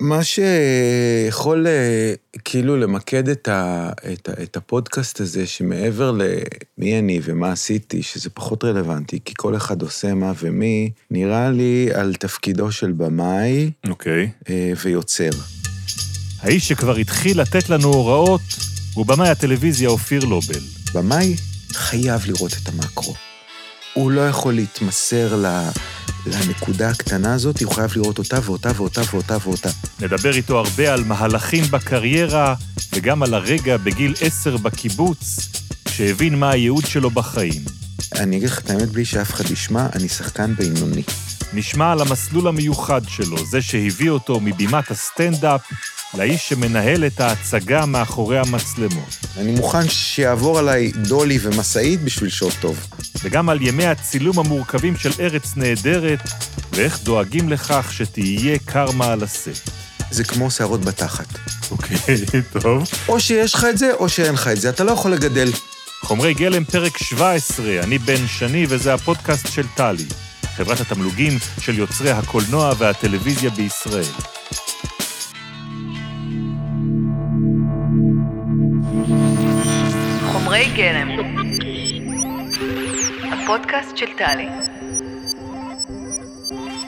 מה שיכול אה, כאילו למקד את, ה, את, ה, את הפודקאסט הזה, שמעבר למי אני ומה עשיתי, שזה פחות רלוונטי, כי כל אחד עושה מה ומי, נראה לי על תפקידו של במאי אוקיי. אה, ויוצר. האיש שכבר התחיל לתת לנו הוראות הוא במאי הטלוויזיה אופיר לובל. במאי חייב לראות את המקרו. הוא לא יכול להתמסר ל... לנקודה הקטנה הזאת, הוא חייב לראות אותה ואותה ואותה ואותה ואותה. נדבר איתו הרבה על מהלכים בקריירה, וגם על הרגע בגיל עשר בקיבוץ, שהבין מה הייעוד שלו בחיים. אני אגיד לך את האמת בלי שאף אחד ישמע, אני שחקן בינוני. נשמע על המסלול המיוחד שלו, זה שהביא אותו מבימת הסטנדאפ לאיש שמנהל את ההצגה מאחורי המצלמות. אני מוכן שיעבור עליי דולי ומשאית בשביל שעות טוב. וגם על ימי הצילום המורכבים של ארץ נהדרת, ואיך דואגים לכך שתהיה קרמה על הסט. זה כמו שערות בתחת. אוקיי, טוב. או שיש לך את זה, או שאין לך את זה. אתה לא יכול לגדל. חומרי גלם, פרק 17, אני בן שני, וזה הפודקאסט של טלי, חברת התמלוגים של יוצרי הקולנוע והטלוויזיה בישראל. חומרי גלם. הפודקאסט של טלי.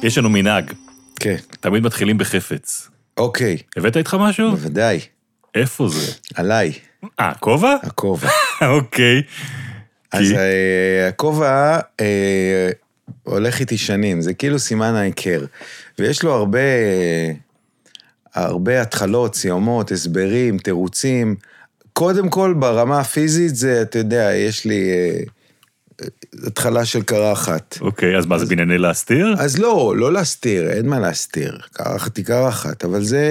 יש לנו מנהג, כן. תמיד מתחילים בחפץ. אוקיי, הבאת איתך משהו? בוודאי. איפה זה? עליי, אה, כובע? הכובע. אוקיי. אז אה, הכובע אה, הולך איתי שנים, זה כאילו סימן ההיכר. ויש לו הרבה, הרבה התחלות, סיומות, הסברים, תירוצים. קודם כל, ברמה הפיזית זה, אתה יודע, יש לי אה, התחלה של קרחת. אוקיי, אז מה, זה בענייני להסתיר? אז לא, לא להסתיר, אין מה להסתיר. קרחת היא קרחת, אבל זה...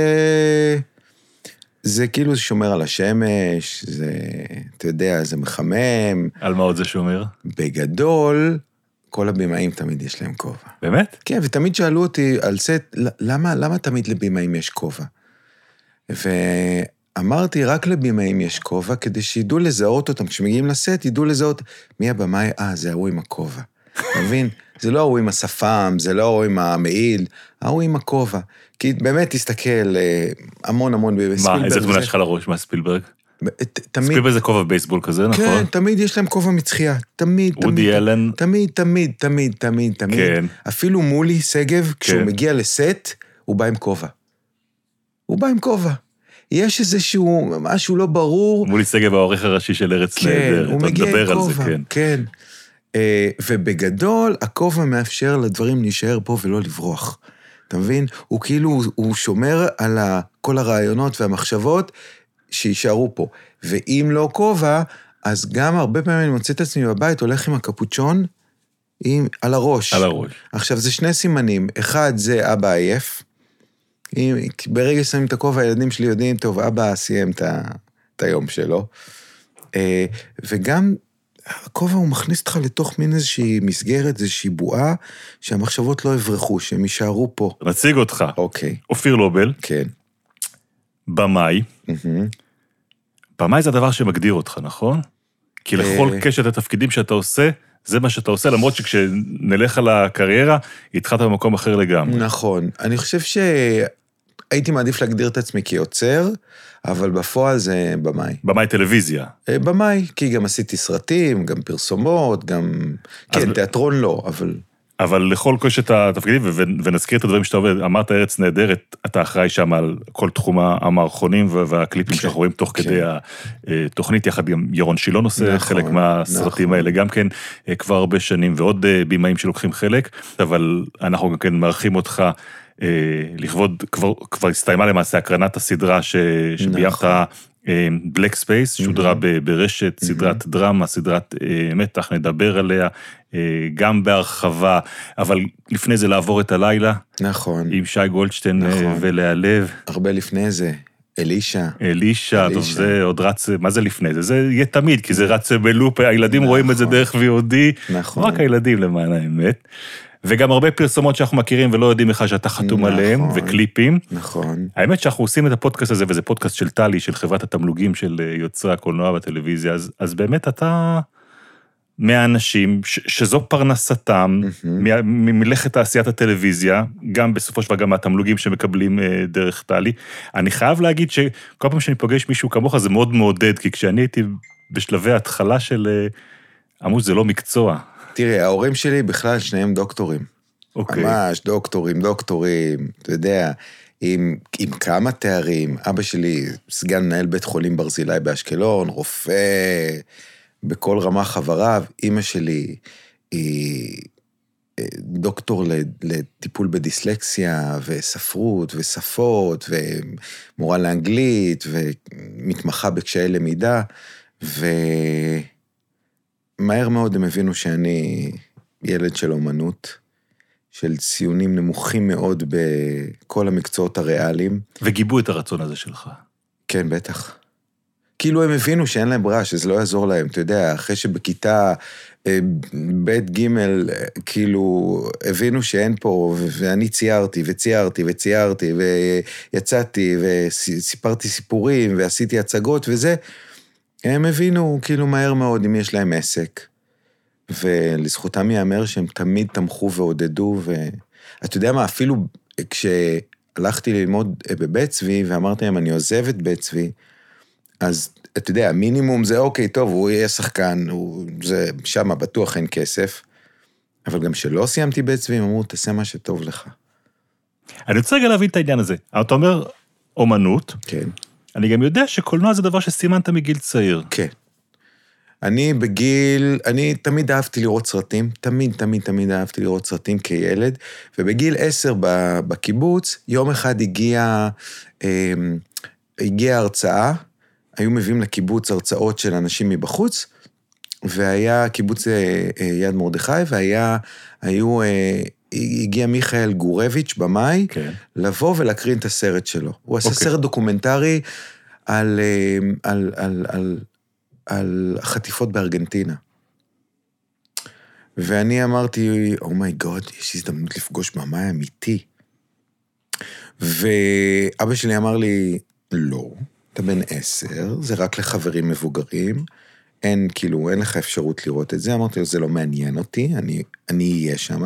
זה כאילו שומר על השמש, זה, אתה יודע, זה מחמם. על מה עוד זה שומר? בגדול, כל הבמאים תמיד יש להם כובע. באמת? כן, ותמיד שאלו אותי על סט, למה, למה תמיד לבמאים יש כובע? ואמרתי, רק לבמאים יש כובע, כדי שידעו לזהות אותם. כשמגיעים לסט, ידעו לזהות מי הבמאי, אה, זה ההוא עם הכובע. אתה מבין? זה לא ההוא עם השפם, זה לא ההוא עם המעיל, ההוא עם הכובע. כי באמת, תסתכל, אה, המון המון. מה, איזה תמונה זה- יש לך לראש מהספילברג? תמיד, ספילברג זה כובע בייסבול כזה, נכון? כן, תמיד יש להם כובע מצחייה. תמיד, תמיד. וודי אלן, תמיד, תמיד, תמיד, תמיד, תמיד. כן. אפילו מולי שגב, כשהוא כן. מגיע לסט, הוא בא עם כובע. הוא בא עם כובע. יש איזשהו משהו לא ברור. מולי שגב העורך הראשי של ארץ כן, נהדרת. הוא מגיע עם כובע. כן. כן. אה, ובגדול, הכובע מאפשר לדברים להישאר פה ולא לברוח. אתה מבין? הוא כאילו, הוא שומר על ה- כל הרעיונות והמחשבות שיישארו פה. ואם לא כובע, אז גם הרבה פעמים אני מוצא את עצמי בבית, הולך עם הקפוצ'ון עם, על הראש. על הראש. עכשיו, זה שני סימנים. אחד, זה אבא עייף. אם, ברגע ששמים את הכובע, הילדים שלי יודעים, טוב, אבא סיים את, היום שלו. אה, וגם, הכובע הוא מכניס אותך לתוך מין איזושהי מסגרת, איזושהי בועה, שהמחשבות לא יברחו, שהם יישארו פה. נציג אותך. אוקיי, אופיר לובל, כן. במאי. מהמם. במאי זה הדבר שמגדיר אותך, נכון? כי לכל אה. קשת התפקידים שאתה עושה, זה מה שאתה עושה, למרות שכשנלך על הקריירה, התחלת במקום אחר לגמרי. נכון. אני חושב שהייתי מעדיף להגדיר את עצמי כיוצר, אבל בפועל זה במאי. במאי טלוויזיה. אה, במאי, כי גם עשיתי סרטים, גם פרסומות, גם... אז- כן, תיאטרון לא, אבל... אבל לכל קשת התפקידים, ונזכיר את הדברים שאתה עובד, אמרת ארץ נהדרת, אתה אחראי שם על כל תחום המערכונים וה- והקליפים כן, שאנחנו רואים תוך כן. כדי התוכנית, יחד גם ירון שילון עושה נכון, חלק מהסרטים נכון. האלה, גם כן אה, כבר הרבה שנים, ועוד אה, בימאים שלוקחים חלק, אבל אנחנו גם כן מארחים אותך. אה, לכבוד, כבר, כבר הסתיימה למעשה הקרנת הסדרה ש, שביימת נכון. Black Space, שודרה ברשת, סדרת דרמה, סדרת אה, מתח, נדבר עליה אה, גם בהרחבה, אבל לפני זה לעבור את הלילה נכון. עם שי גולדשטיין אה, נכון. ולאה לב, הרבה לפני זה, אלישע. אלישע, טוב. זה עוד רץ, מה זה לפני זה? זה יהיה תמיד, כי זה רץ בלופ, הילדים נכון. רואים את זה דרך VOD, נכון. רק הילדים למען האמת. וגם הרבה פרסומות שאנחנו מכירים ולא יודעים בכלל שאתה חתום נכון. עליהם, וקליפים. נכון. האמת שאנחנו עושים את הפודקאסט הזה, וזה פודקאסט של טלי, של חברת התמלוגים של אה, יוצרי הקולנוע והטלוויזיה, אז, אז באמת אתה מהאנשים ש- שזו פרנסתם, מה- ממלאכת תעשיית הטלוויזיה, גם בסופו של דבר גם מהתמלוגים שמקבלים אה, דרך טלי. אני חייב להגיד שכל פעם שאני פוגש מישהו כמוך זה מאוד מעודד, כי כשאני הייתי בשלבי ההתחלה של... אה, אמרו שזה לא מקצוע. תראה, ההורים שלי בכלל שניהם דוקטורים. אוקיי. ממש, דוקטורים, דוקטורים, אתה יודע, עם, עם כמה תארים. אבא שלי סגן מנהל בית חולים ברזילי באשקלון, רופא בכל רמה חבריו. אימא שלי היא אה, דוקטור לטיפול בדיסלקסיה, וספרות, ושפות, ומורה לאנגלית, ומתמחה בקשיי למידה, ומהר מאוד הם הבינו שאני ילד של אומנות. של ציונים נמוכים מאוד בכל המקצועות הריאליים. וגיבו את הרצון הזה שלך. כן, בטח. כאילו הם הבינו שאין להם ברירה, שזה לא יעזור להם. אתה יודע, אחרי שבכיתה אה, ב' ג', כאילו, הבינו שאין פה, ואני ציירתי, וציירתי, וציירתי, ויצאתי, וסיפרתי סיפורים, ועשיתי הצגות וזה, הם הבינו כאילו מהר מאוד אם יש להם עסק. ולזכותם ייאמר שהם תמיד תמכו ועודדו, ואתה יודע מה, אפילו כשהלכתי ללמוד בבית צבי, ואמרתי להם, אני עוזב את בית צבי, אז אתה יודע, המינימום זה אוקיי, טוב, הוא יהיה שחקן, הוא, זה, שם בטוח אין כסף. אבל גם כשלא סיימתי בית צבי, הם אמרו, תעשה מה שטוב לך. אני רוצה רגע להבין את העניין הזה. אתה אומר אומנות, כן. אני גם יודע שקולנוע זה דבר שסימנת מגיל צעיר. כן. אני בגיל, אני תמיד אהבתי לראות סרטים, תמיד, תמיד, תמיד אהבתי לראות סרטים כילד, ובגיל עשר בקיבוץ, יום אחד הגיעה, אה, הגיעה הרצאה, היו מביאים לקיבוץ הרצאות של אנשים מבחוץ, והיה קיבוץ אה, אה, יד מרדכי, והיה, היו, אה, הגיע מיכאל גורביץ', במאי, כן. לבוא ולהקרין את הסרט שלו. הוא עשה אוקיי. סרט דוקומנטרי על, אה, על, על, על, על חטיפות בארגנטינה. ואני אמרתי, oh my god, יש הזדמנות לפגוש במאי אמיתי. ואבא שלי אמר לי, לא, אתה בן עשר, זה רק לחברים מבוגרים, אין, כאילו, אין לך אפשרות לראות את זה. אמרתי לו, זה לא מעניין אותי, אני, אני אהיה שם.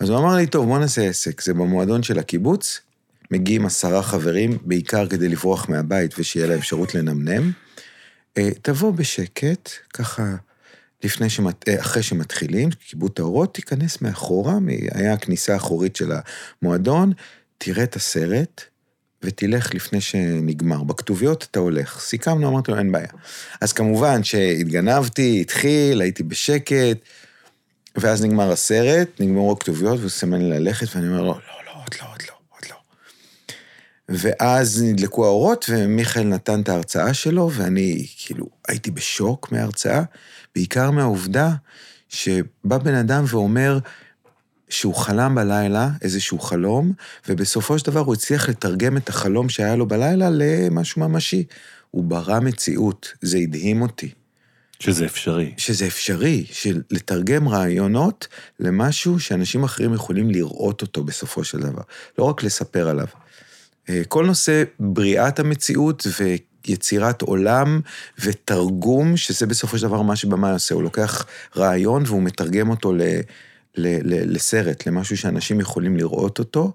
אז הוא אמר לי, טוב, בוא נעשה עסק, זה במועדון של הקיבוץ, מגיעים עשרה חברים, בעיקר כדי לברוח מהבית ושיהיה לה אפשרות לנמנם. אה, תבוא בשקט, ככה, לפני שמת... אה, אחרי שמתחילים, כיבוד האורות, תיכנס מאחורה, היה הכניסה האחורית של המועדון, תראה את הסרט, ותלך לפני שנגמר. בכתוביות אתה הולך. סיכמנו, אמרתי לו, אין בעיה. אז כמובן שהתגנבתי, התחיל, הייתי בשקט, ואז נגמר הסרט, נגמרו הכתוביות, והוא סימן לי ללכת, ואני אומר לו, לא, לא, עוד לא, עוד לא, עוד לא. ואז נדלקו האורות, ומיכאל נתן את ההרצאה שלו, ואני כאילו הייתי בשוק מההרצאה, בעיקר מהעובדה שבא בן אדם ואומר שהוא חלם בלילה איזשהו חלום, ובסופו של דבר הוא הצליח לתרגם את החלום שהיה לו בלילה למשהו ממשי. הוא ברא מציאות, זה הדהים אותי. שזה אפשרי. שזה אפשרי, של לתרגם רעיונות למשהו שאנשים אחרים יכולים לראות אותו בסופו של דבר, לא רק לספר עליו. אה, כל נושא בריאת המציאות ויצירת עולם ותרגום, שזה בסופו של דבר מה שבמאי עושה, הוא לוקח רעיון והוא מתרגם אותו ל, ל, ל, לסרט, למשהו שאנשים יכולים לראות אותו,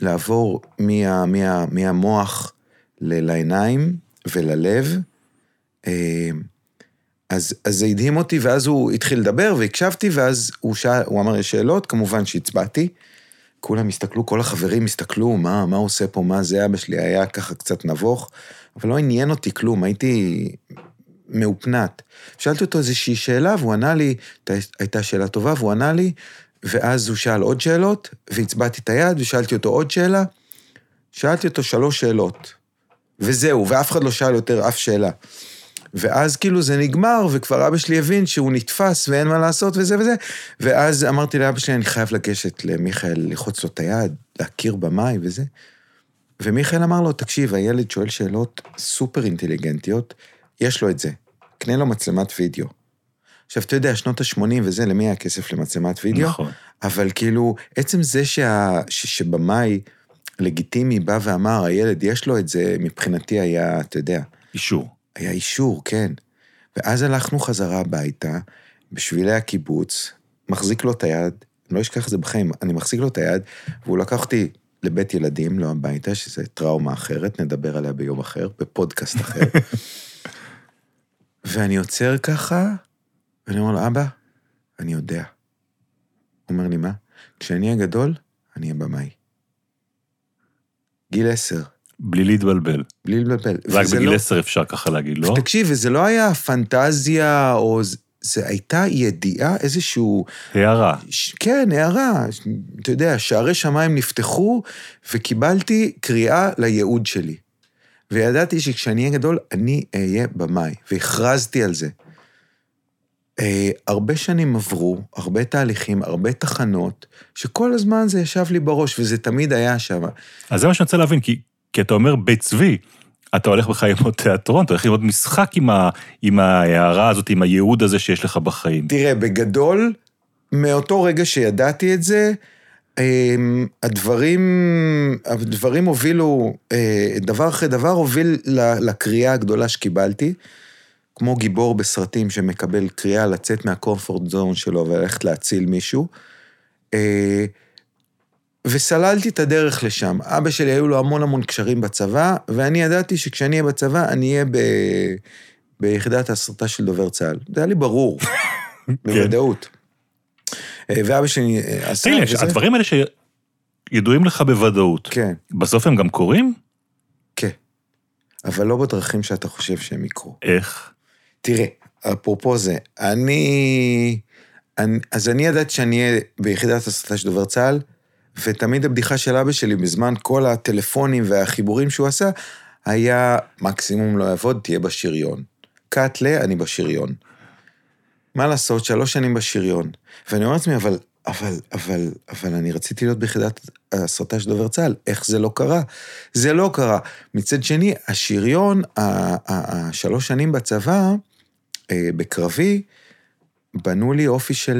לעבור מה, מה, מהמוח ל- לעיניים וללב. אז, אז זה הדהים אותי, ואז הוא התחיל לדבר, והקשבתי, ואז הוא, שאל, הוא אמר, יש שאלות, כמובן שהצבעתי. כולם הסתכלו, כל החברים הסתכלו, מה, מה עושה פה, מה זה, אבא שלי היה ככה קצת נבוך, אבל לא עניין אותי כלום, הייתי מאופנת. שאלתי אותו איזושהי שאלה, והוא ענה לי, הייתה שאלה טובה, והוא ענה לי, ואז הוא שאל עוד שאלות, והצבעתי את היד, ושאלתי אותו עוד שאלה. שאלתי אותו שלוש שאלות, וזהו, ואף אחד לא שאל יותר אף שאלה. ואז כאילו זה נגמר, וכבר אבא שלי הבין שהוא נתפס ואין מה לעשות וזה וזה. ואז אמרתי לאבא שלי, אני חייב לגשת למיכאל, ללחוץ לו את היד, להכיר במאי וזה. ומיכאל אמר לו, תקשיב, הילד שואל שאלות סופר אינטליגנטיות, יש לו את זה, קנה לו מצלמת וידאו. עכשיו, אתה יודע, שנות ה-80 וזה, למי היה כסף למצלמת וידאו? נכון. אבל כאילו, עצם זה שה... ש... שבמאי לגיטימי בא ואמר, הילד יש לו את זה, מבחינתי היה, אתה יודע, אישור. היה אישור, כן. ואז הלכנו חזרה הביתה, בשבילי הקיבוץ, מחזיק לו את היד, אני לא אשכח את זה בחיים, אני מחזיק לו את היד, והוא לקח אותי לבית ילדים, לא הביתה, שזה טראומה אחרת, נדבר עליה ביום אחר, בפודקאסט אחר. ואני עוצר ככה, ואני אומר לו, אבא, אני יודע. הוא אומר לי, מה? כשאני אהיה גדול, אני אהיה במאי. גיל עשר, בלי להתבלבל. בלי לבלבל. רק בגיל לא- 10 אפשר ככה להגיד, לא? תקשיב, וזה לא היה פנטזיה, או... זה הייתה ידיעה, איזשהו... הערה. ש- כן, הערה. אתה יודע, שערי שמיים נפתחו, וקיבלתי קריאה לייעוד שלי. וידעתי שכשאני אהיה גדול, אני אהיה במאי, והכרזתי על זה. אה, הרבה שנים עברו, הרבה תהליכים, הרבה תחנות, שכל הזמן זה ישב לי בראש, וזה תמיד היה שם. אז זה מה שאני רוצה להבין, כי, כי אתה אומר בית צבי, אתה הולך בך ללמוד תיאטרון, אתה הולך ללמוד משחק עם, ה, עם ההערה הזאת, עם הייעוד הזה שיש לך בחיים. תראה, בגדול, מאותו רגע שידעתי את זה, אמ, הדברים, הדברים הובילו, אה, דבר אחרי דבר הוביל לקריאה הגדולה שקיבלתי, כמו גיבור בסרטים שמקבל קריאה לצאת מהקומפורט זון שלו וללכת להציל מישהו. וסללתי את הדרך לשם. אבא שלי היו לו המון המון קשרים בצבא, ואני ידעתי שכשאני אהיה בצבא, אני אהיה ב... ביחידת ההסרטה של דובר צה"ל. זה היה לי ברור, בוודאות. אה, ואבא שלי אה, עשה... תגיד וזה- הדברים האלה שידועים לך בוודאות, כן, בסוף הם גם קורים? כן. אבל לא בדרכים שאתה חושב שהם יקרו. איך? תראה, אפרופו זה, אני... אני אז אני ידעתי שאני אהיה ביחידת הסרטה של דובר צה"ל, ותמיד הבדיחה של אבא שלי בזמן כל הטלפונים והחיבורים שהוא עשה, היה מקסימום לא יעבוד, תהיה בשריון. קאטלה, אני בשריון. מה לעשות, שלוש שנים בשריון. ואני אומר לעצמי, אבל, אבל, אבל, אבל אני רציתי להיות ביחידת הסרטה של דובר צה"ל, איך זה לא קרה? זה לא קרה. מצד שני, השריון, השלוש שנים בצבא, אה, בקרבי, בנו לי אופי של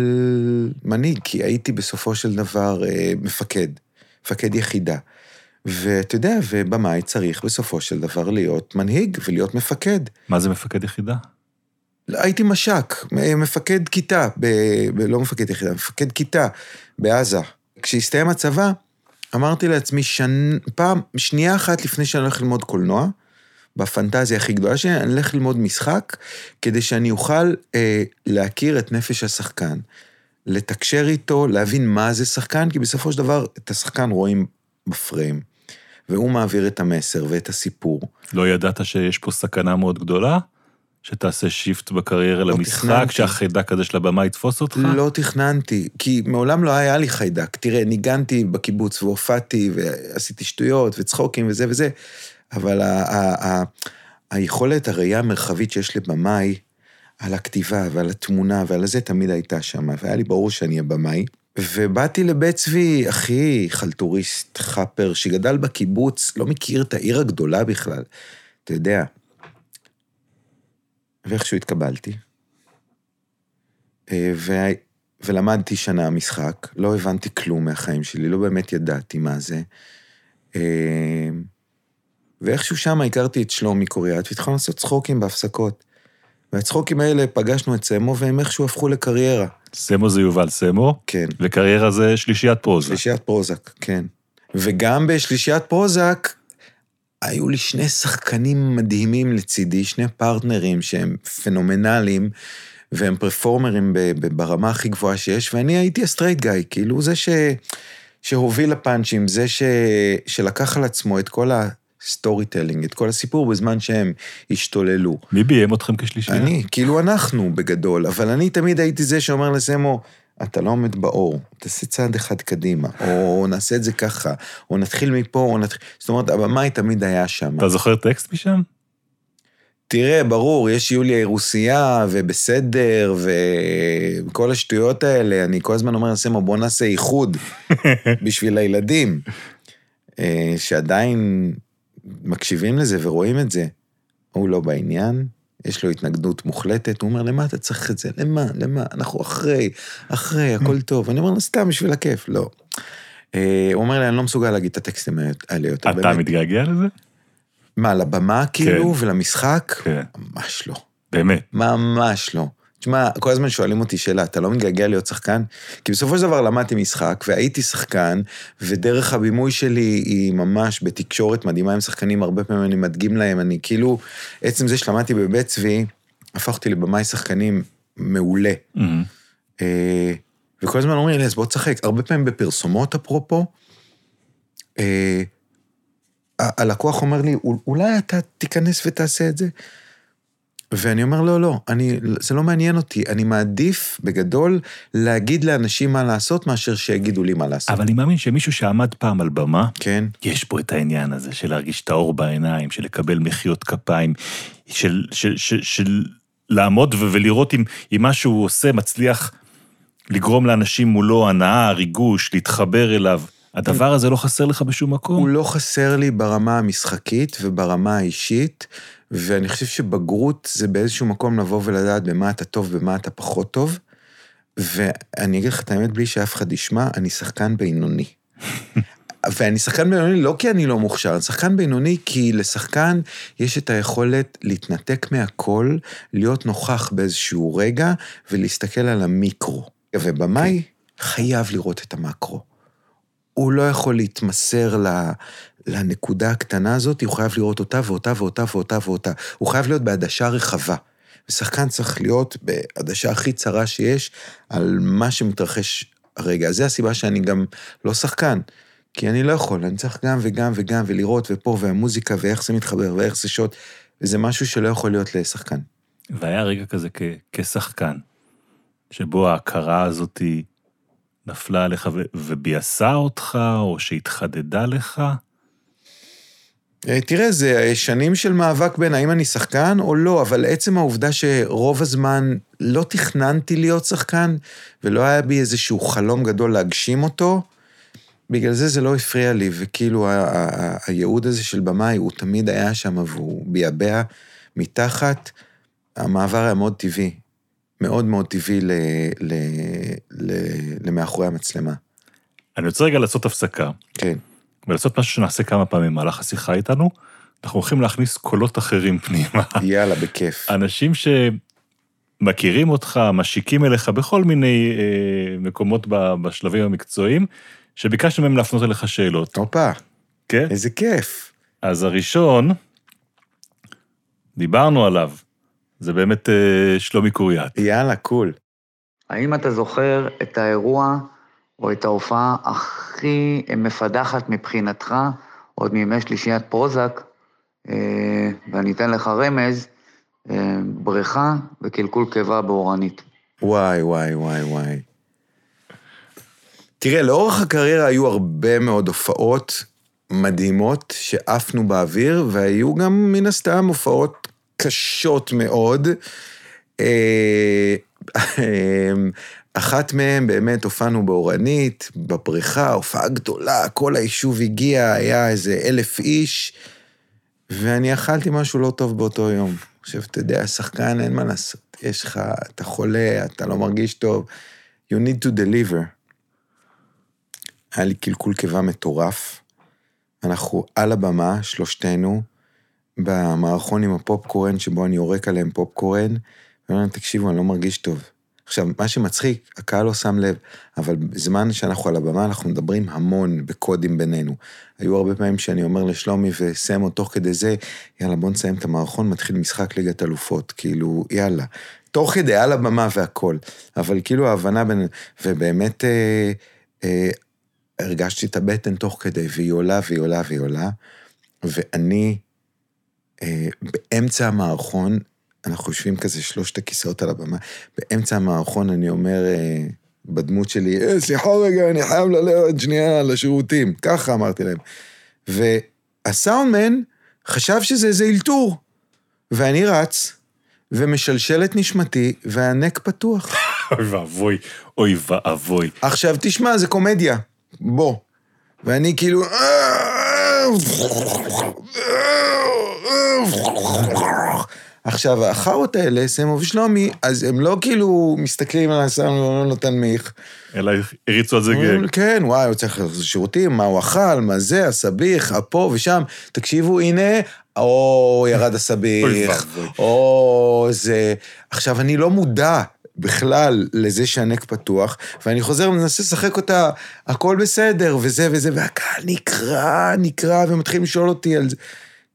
מנהיג, כי הייתי בסופו של דבר אה, מפקד, מפקד יחידה. ואתה יודע, ובמאי צריך בסופו של דבר להיות מנהיג ולהיות מפקד. מה זה מפקד יחידה? הייתי מש"ק, מפקד כיתה, ב... ב... לא מפקד יחידה, מפקד כיתה בעזה. כשהסתיים הצבא, אמרתי לעצמי, שנ... פעם, שנייה אחת לפני שאני הולך ללמוד קולנוע, בפנטזיה הכי גדולה שלי, אני אלך ללמוד משחק, כדי שאני אוכל אה, להכיר את נפש השחקן, לתקשר איתו, להבין מה זה שחקן, כי בסופו של דבר את השחקן רואים בפריים, והוא מעביר את המסר ואת הסיפור. לא ידעת שיש פה סכנה מאוד גדולה? שתעשה שיפט בקריירה לא למשחק, תכננתי. שהחיידק הזה של הבמה יתפוס אותך? לא תכננתי, כי מעולם לא היה לי חיידק. תראה, ניגנתי בקיבוץ והופעתי ועשיתי שטויות וצחוקים וזה וזה, אבל ה- ה- ה- היכולת, הראייה המרחבית שיש לבמאי על הכתיבה ועל התמונה ועל זה תמיד הייתה שם, והיה לי ברור שאני אהיה במאי. ובאתי לבית צבי, אחי, חלטוריסט, חאפר, שגדל בקיבוץ, לא מכיר את העיר הגדולה בכלל, אתה יודע. ואיכשהו התקבלתי. אה, ו... ולמדתי שנה משחק, לא הבנתי כלום מהחיים שלי, לא באמת ידעתי מה זה. ואיכשהו שם הכרתי את שלומי קוריאט, והתחלנו לעשות צחוקים בהפסקות. והצחוקים האלה פגשנו את סמו, והם איכשהו הפכו לקריירה. סמו זה יובל סמו, כן, וקריירה זה שלישיית פרוזק. שלישיית פרוזק, כן. וגם בשלישיית פרוזק, היו לי שני שחקנים מדהימים לצידי, שני פרטנרים שהם פנומנליים, והם פרפורמרים ברמה הכי גבוהה שיש, ואני הייתי ה straight guy, כאילו זה ש... שהוביל לפאנצ'ים, זה ש... שלקח על עצמו את כל ה storytelling, את כל הסיפור בזמן שהם השתוללו. מי ביים אתכם כשלישייה? אני, כאילו אנחנו בגדול, אבל אני תמיד הייתי זה שאומר לסמו, אתה לא עומד באור, תעשה צעד אחד קדימה, או נעשה את זה ככה, או נתחיל מפה, או נתחיל... זאת אומרת, הבמאי תמיד היה שם. אתה זוכר טקסט משם? תראה, ברור, יש יוליה הרוסייה, ובסדר, וכל השטויות האלה, אני כל הזמן אומר לסמו, בוא נעשה איחוד בשביל הילדים, אה, שעדיין מקשיבים לזה ורואים את זה. הוא לא בעניין, יש לו התנגדות מוחלטת, הוא אומר, למה אתה צריך את זה? למה? למה? אנחנו אחרי, אחרי, הכל טוב. אני אומר לו, סתם בשביל הכיף, לא. אה, הוא אומר לי, אני לא מסוגל להגיד את הטקסטים האלה יותר. אתה. מתגעגע לזה? מה, לבמה כאילו, ולמשחק? כן. ממש לא. באמת. ממש לא. תשמע, כל הזמן שואלים אותי שאלה, אתה לא מתגעגע להיות שחקן? כי בסופו של דבר למדתי משחק, והייתי שחקן, ודרך הבימוי שלי היא ממש בתקשורת מדהימה עם שחקנים, הרבה פעמים אני מדגים להם, אני כאילו, עצם זה שלמדתי בבית צבי, הפך אותי לבמאי שחקנים מעולה. מהמם. אה, וכל הזמן אומרים לי, אז בוא תשחק. הרבה פעמים בפרסומות, אפרופו, אה, הלקוח אומר לי, "אול- אולי אתה תיכנס ותעשה את זה? ואני אומר, לא, לא, אני, זה לא מעניין אותי, אני מעדיף, בגדול, להגיד לאנשים מה לעשות, מאשר שיגידו לי מה לעשות. אבל אני מאמין שמישהו שעמד פעם על במה, כן, יש פה את העניין הזה של להרגיש את האור בעיניים, של לקבל מחיאות כפיים, של, של, של, של לעמוד ו- ולראות אם, אם מה שהוא עושה מצליח לגרום לאנשים מולו הנאה, ריגוש, להתחבר אליו. הדבר הזה לא חסר לך בשום מקום? הוא לא חסר לי ברמה המשחקית וברמה האישית, ואני חושב שבגרות זה באיזשהו מקום לבוא ולדעת במה אתה טוב, במה אתה פחות טוב. ואני אגיד לך את האמת, בלי שאף אחד ישמע, אני שחקן בינוני. ואני שחקן בינוני לא כי אני לא מוכשר, אני שחקן בינוני כי לשחקן יש את היכולת להתנתק מהכל, להיות נוכח באיזשהו רגע ולהסתכל על המיקרו. ובמאי חייב לראות את המקרו. הוא לא יכול להתמסר ל- לנקודה הקטנה הזאת, הוא חייב לראות אותה ואותה ואותה ואותה ואותה. הוא חייב להיות בעדשה רחבה. ושחקן צריך להיות בעדשה הכי צרה שיש על מה שמתרחש הרגע. זה הסיבה שאני גם לא שחקן. כי אני לא יכול, אני צריך גם וגם וגם, ולראות, ופה, והמוזיקה, ואיך זה מתחבר, ואיך זה שוט, וזה משהו שלא יכול להיות לשחקן. והיה רגע כזה כ- כשחקן, שבו ההכרה הזאת נפלה עליך ו- וביאסה אותך, או שהתחדדה לך? אה, תראה, זה שנים של מאבק בין האם אני שחקן או לא, אבל עצם העובדה שרוב הזמן לא תכננתי להיות שחקן, ולא היה בי איזשהו חלום גדול להגשים אותו, בגלל זה זה לא הפריע לי, וכאילו הייעוד הזה של במאי, הוא תמיד היה שם והוא ביעבע מתחת. המעבר היה מאוד טבעי, מאוד מאוד טבעי ל, ל, ל, למאחורי המצלמה. אני רוצה רגע לעשות הפסקה, כן. ולעשות משהו שנעשה כמה פעמים במהלך השיחה איתנו. אנחנו הולכים להכניס קולות אחרים פנימה. יאללה, בכיף. אנשים שמכירים אותך, משיקים אליך בכל מיני אה, מקומות ב- בשלבים המקצועיים, שביקשנו מהם להפנות אליך שאלות, הופה, כן? איזה כיף. אז הראשון, דיברנו עליו, זה באמת אה, שלומי קוריאט. יאללה, קול. האם אתה זוכר את האירוע או את ההופעה הכי מפדחת מבחינתך, עוד מימי שלישיית פרוזק, אה, ואני אתן לך רמז, אה, בריכה וקלקול קיבה באורנית. וואי, וואי, וואי, וואי. תראה, לאורך הקריירה היו הרבה מאוד הופעות מדהימות שעפנו באוויר, והיו גם מן הסתם הופעות קשות מאוד. אחת מהן באמת הופענו באורנית, בבריכה, הופעה גדולה, כל היישוב הגיע, היה איזה אלף איש, ואני אכלתי משהו לא טוב באותו יום. עכשיו, אתה יודע, שחקן, אין מה לעשות. יש לך, אתה חולה, אתה לא מרגיש טוב. You need to deliver. היה לי קלקול קיבה מטורף. אנחנו על הבמה, שלושתנו, במערכון עם הפופקורן, שבו אני יורק עליהם פופקורן, אומר להם, תקשיבו, אני לא מרגיש טוב. עכשיו, מה שמצחיק, הקהל לא שם לב, אבל בזמן שאנחנו על הבמה, אנחנו מדברים המון בקודים בינינו. היו הרבה פעמים שאני אומר לשלומי וסמו תוך כדי זה, יאללה, בוא נסיים את המערכון, מתחיל משחק ליגת אלופות, כאילו, יאללה. תוך כדי, על הבמה והכל. אבל כאילו ההבנה בין... ובאמת אה, אה, הרגשתי את הבטן תוך כדי, והיא עולה והיא עולה והיא עולה, ואני, אה, באמצע המערכון, אנחנו יושבים כזה שלושת הכיסאות על הבמה, באמצע המערכון אני אומר, אה, בדמות שלי, אה, סליחה רגע, אני חייב ללכת שנייה לשירותים. ככה אמרתי להם. והסאונדמן חשב שזה איזה אלתור, ואני רץ, ומשלשל את נשמתי, והנק פתוח. אוי ואבוי, אוי ואבוי. עכשיו, תשמע, זה קומדיה. בוא. ואני כאילו... עכשיו, החארות האלה, סמו ושלומי, אז הם לא כאילו מסתכלים על הסאונד ולא נותן מיך. אלא הריצו על זה גג. כן, וואי, הוא צריך ללכת לשירותים, מה הוא אכל, מה זה, הסביך, הפה ושם. תקשיבו, הנה, או, ירד הסביך. או, זה... עכשיו, אני לא מודע בכלל לזה שהנק פתוח, ואני חוזר ומנסה לשחק אותה, הכל בסדר, וזה וזה, והקהל נקרע, נקרע, ומתחילים לשאול אותי על זה.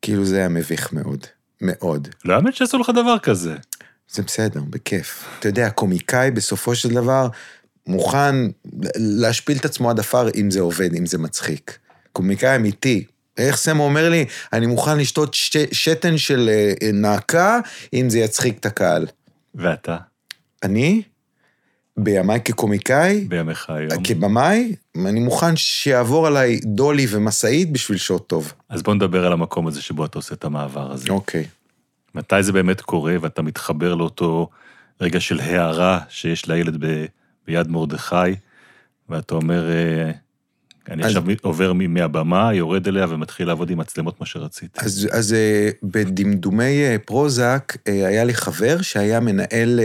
כאילו זה היה מביך מאוד, מאוד. לא האמת שעשו לך דבר כזה. זה בסדר, בכיף. אתה יודע, קומיקאי בסופו של דבר מוכן להשפיל את עצמו עד עפר אם זה עובד, אם זה מצחיק. קומיקאי אמיתי. איך סם אומר לי, אני מוכן לשתות ש... שתן של אה, נעקה אם זה יצחיק את הקהל. ואתה, אני, בימיי כקומיקאי, בימיך היום. כבמאי, אני מוכן שיעבור עליי דולי ומשאית בשביל שעות טוב. אז בוא נדבר על המקום הזה שבו אתה עושה את המעבר הזה. אוקיי. מתי זה באמת קורה ואתה מתחבר לאותו רגע של הערה שיש לילד ב, ביד מרדכי, ואתה אומר, אה, אני אז- עכשיו עובר מהבמה, יורד אליה ומתחיל לעבוד עם מצלמות מה שרציתי. אז, אז אה, בדמדומי אה, פרוזק היה לי חבר שהיה מנהל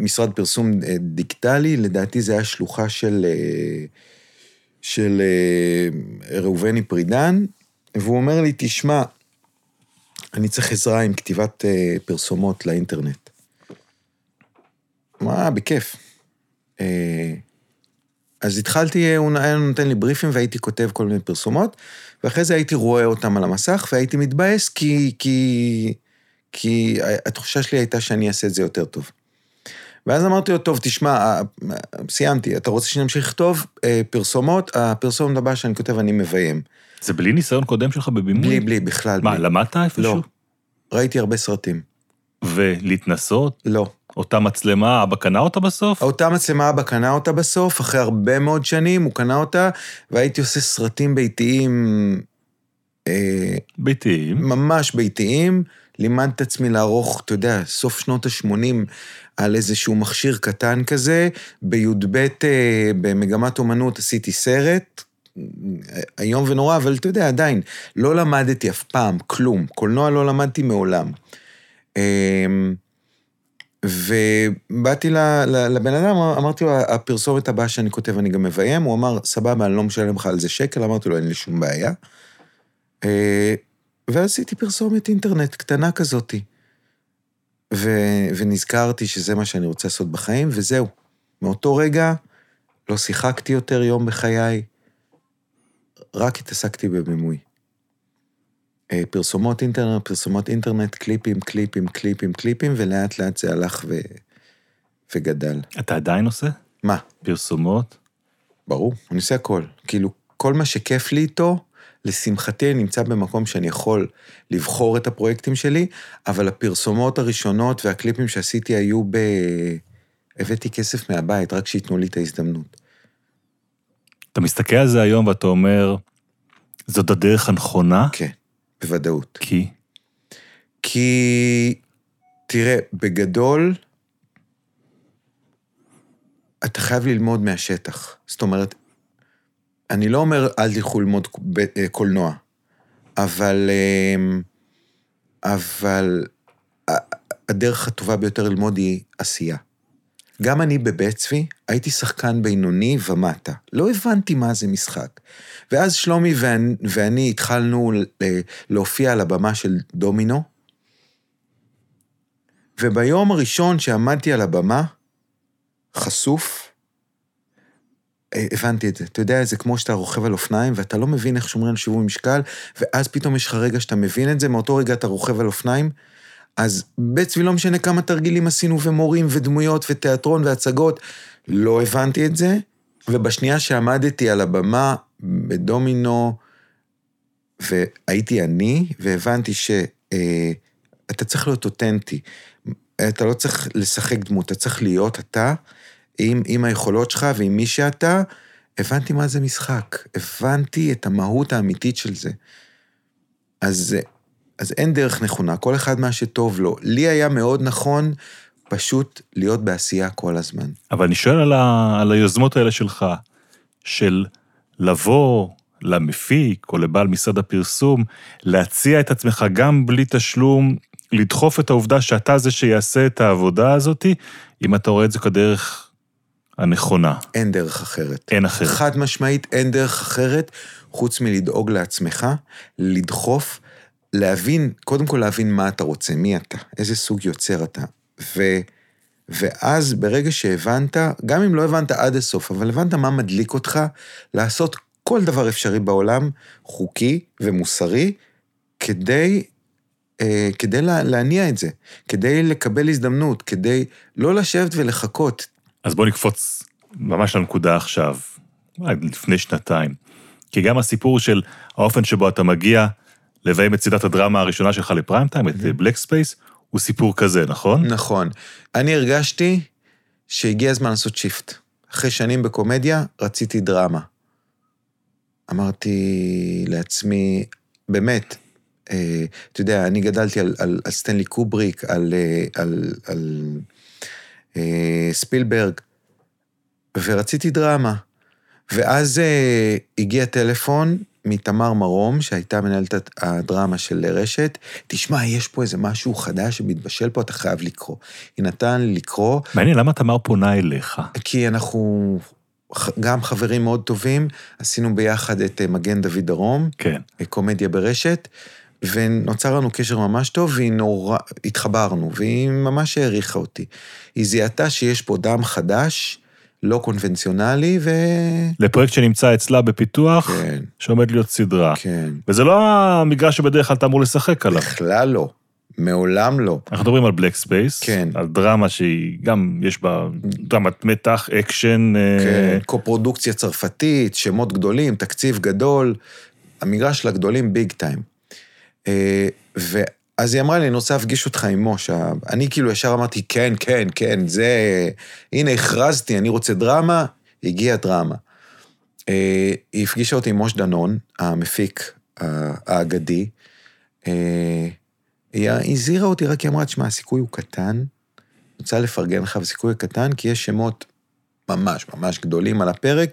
משרד פרסום אה, דיגיטלי, לדעתי זה היה שלוחה של, אה, של אה, ראובני פרידן, והוא אומר לי, תשמע, אני צריך עזרה עם כתיבת פרסומות לאינטרנט. מה, בכיף. אז התחלתי, הוא היה נותן לי בריפים והייתי כותב כל מיני פרסומות, ואחרי זה הייתי רואה אותם על המסך והייתי מתבאס כי, כי, כי התחושה שלי הייתה שאני אעשה את זה יותר טוב. ואז אמרתי לו, טוב, תשמע, אה, סיימתי, אתה רוצה שנמשיך לכתוב אה, פרסומות? הפרסומת הבאה שאני כותב אני מביים. זה בלי ניסיון קודם שלך בבימוי? בלי, בלי, בכלל מה, בלי. למדת איפשהו? לא. ראיתי הרבה סרטים. ולהתנסות? לא. אותה מצלמה, אבא קנה אותה בסוף? אותה מצלמה אבא קנה אותה בסוף, אחרי הרבה מאוד שנים הוא קנה אותה, והייתי עושה סרטים ביתיים, אה, ביתיים. ממש ביתיים. לימד את עצמי לערוך, אתה יודע, סוף שנות ה-80 על איזשהו מכשיר קטן כזה. בי"ב אה, במגמת אומנות עשיתי סרט, אה, איום ונורא, אבל אתה יודע, עדיין, לא למדתי אף פעם כלום. קולנוע לא למדתי מעולם. אה, ובאתי לבן אדם, אמרתי לו, הפרסומת הבאה שאני כותב אני גם מביים, הוא אמר, סבבה, אני לא משלם לך על זה שקל, אמרתי לו, אין לי שום בעיה. ועשיתי פרסומת אינטרנט קטנה כזאתי. ו- ונזכרתי שזה מה שאני רוצה לעשות בחיים, וזהו. מאותו רגע לא שיחקתי יותר יום בחיי, רק התעסקתי בבימוי. אה, פרסומות אינטרנט, פרסומות אינטרנט, קליפים, קליפים, קליפים, קליפים, ולאט לאט זה הלך ו... וגדל. אתה עדיין עושה? מה? פרסומות? ברור, אני עושה הכל. כאילו, כל מה שכיף לי איתו, לשמחתי אני נמצא במקום שאני יכול לבחור את הפרויקטים שלי, אבל הפרסומות הראשונות והקליפים שעשיתי היו ב... הבאתי כסף מהבית, רק שייתנו לי את ההזדמנות. אתה מסתכל על זה היום ואתה אומר, זאת הדרך הנכונה? כן, בוודאות. כי? כי, תראה, בגדול, אתה חייב ללמוד מהשטח. זאת אומרת, אני לא אומר אל תלכו ללמוד אה, קולנוע, אבל, אמ, אבל הדרך הטובה ביותר ללמוד היא עשייה. גם אני בבית צבי הייתי שחקן בינוני ומטה. לא הבנתי מה זה משחק. ואז שלומי ואני, ואני התחלנו ל- להופיע על הבמה של דומינו, וביום הראשון שעמדתי על הבמה, חשוף, אה, הבנתי את זה. אתה יודע, זה כמו שאתה רוכב על אופניים, ואתה לא מבין איך שומרים על שיווי משקל, ואז פתאום יש לך רגע שאתה מבין את זה, מאותו רגע אתה רוכב על אופניים. אז בצבי לא משנה כמה תרגילים עשינו, ומורים, ודמויות, ותיאטרון, והצגות, לא הבנתי את זה, ובשנייה שעמדתי על הבמה בדומינו, והייתי אני, והבנתי שאתה צריך להיות אותנטי. אתה לא צריך לשחק דמות, אתה צריך להיות אתה, עם, עם היכולות שלך ועם מי שאתה. הבנתי מה זה משחק, הבנתי את המהות האמיתית של זה. אז, אז אין דרך נכונה, כל אחד מה שטוב לו. לי היה מאוד נכון פשוט להיות בעשייה כל הזמן. אבל אני שואל על, ה, על היוזמות האלה שלך, של לבוא למפיק או לבעל משרד הפרסום, להציע את עצמך גם בלי תשלום, לדחוף את העובדה שאתה זה שיעשה את העבודה הזאת, אם אתה רואה את זה כדרך הנכונה. אין דרך אחרת. אין אחרת. חד משמעית, אין דרך אחרת, חוץ מלדאוג לעצמך, לדחוף, להבין, קודם כל להבין מה אתה רוצה, מי אתה, איזה סוג יוצר אתה, ו, ואז ברגע שהבנת, גם אם לא הבנת עד הסוף, אבל הבנת מה מדליק אותך, לעשות כל דבר אפשרי בעולם, חוקי ומוסרי, כדי, אה, כדי לה, להניע את זה, כדי לקבל הזדמנות, כדי לא לשבת ולחכות. אז בוא נקפוץ ממש לנקודה עכשיו, עד לפני שנתיים. כי גם הסיפור של האופן שבו אתה מגיע לביים את סדרת הדרמה הראשונה שלך לפריים טיים, את Black Space, הוא סיפור כזה, נכון? נכון. אני הרגשתי שהגיע הזמן לעשות shift. אחרי שנים בקומדיה, רציתי דרמה. אמרתי לעצמי, באמת, אה, אתה יודע, אני גדלתי על, על, על סטנלי קובריק, על, אה, על, על אה, ספילברג, ורציתי דרמה. ואז אה, הגיע טלפון מתמר מרום, שהייתה מנהלת הדרמה של רשת, תשמע, יש פה איזה משהו חדש שמתבשל פה, אתה חייב לקרוא. היא נתן לי לקרוא, מעניין, למה תמר פונה אליך? כי אנחנו גם חברים מאוד טובים, עשינו ביחד את אה, מגן דוד דרום, כן. אה, קומדיה ברשת, ונוצר לנו קשר ממש טוב, והיא נורא, התחברנו, והיא ממש העריכה אותי. היא זיהתה שיש פה דם חדש, לא קונבנציונלי, ו... לפרויקט שנמצא אצלה בפיתוח, כן, שעומד להיות סדרה. כן. וזה לא המגרש שבדרך כלל אתה אמור לשחק עליו. בכלל לא. מעולם לא. אנחנו מדברים על Black Space, כן. על דרמה שהיא גם, יש בה דרמת מתח, אקשן. אה, כן, קופרודוקציה צרפתית, שמות גדולים, תקציב גדול, המגרש של הגדולים ביג טיים. אה, ואז היא אמרה לי, אני רוצה להפגיש אותך עם משה. אני כאילו ישר אמרתי, כן, כן, כן, זה... הנה, הכרזתי, אני רוצה דרמה, הגיעה דרמה. אה, היא הפגישה אותי עם מוש דנון, המפיק האגדי. אה, היא הזהירה אותי, רק היא אמרה, תשמע, הסיכוי הוא קטן. רוצה לפרגן לך, והסיכוי קטן, כי יש שמות ממש ממש גדולים על הפרק,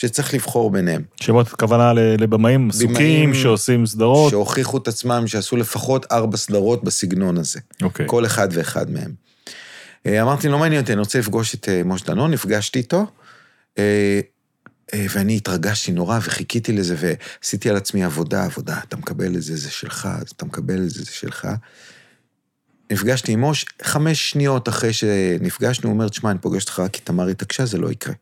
שצריך לבחור ביניהם. שמות כוונה לבמאים עסוקים שעושים סדרות. שהוכיחו את עצמם, שעשו לפחות ארבע סדרות בסגנון הזה. אוקיי. כל אחד ואחד מהם. אה, אמרתי, לא מעניין אותי, אני רוצה לפגוש את אה, משה דנון, נפגשתי איתו, אה, אה, ואני התרגשתי נורא וחיכיתי לזה, ועשיתי על עצמי עבודה, עבודה, אתה מקבל את זה, זה שלך, אתה מקבל את זה, זה שלך. נפגשתי עם מוש, חמש שניות אחרי שנפגשנו, הוא אומר, תשמע, אני פוגש אותך רק כי תמר התעקשה, זה לא יקרה.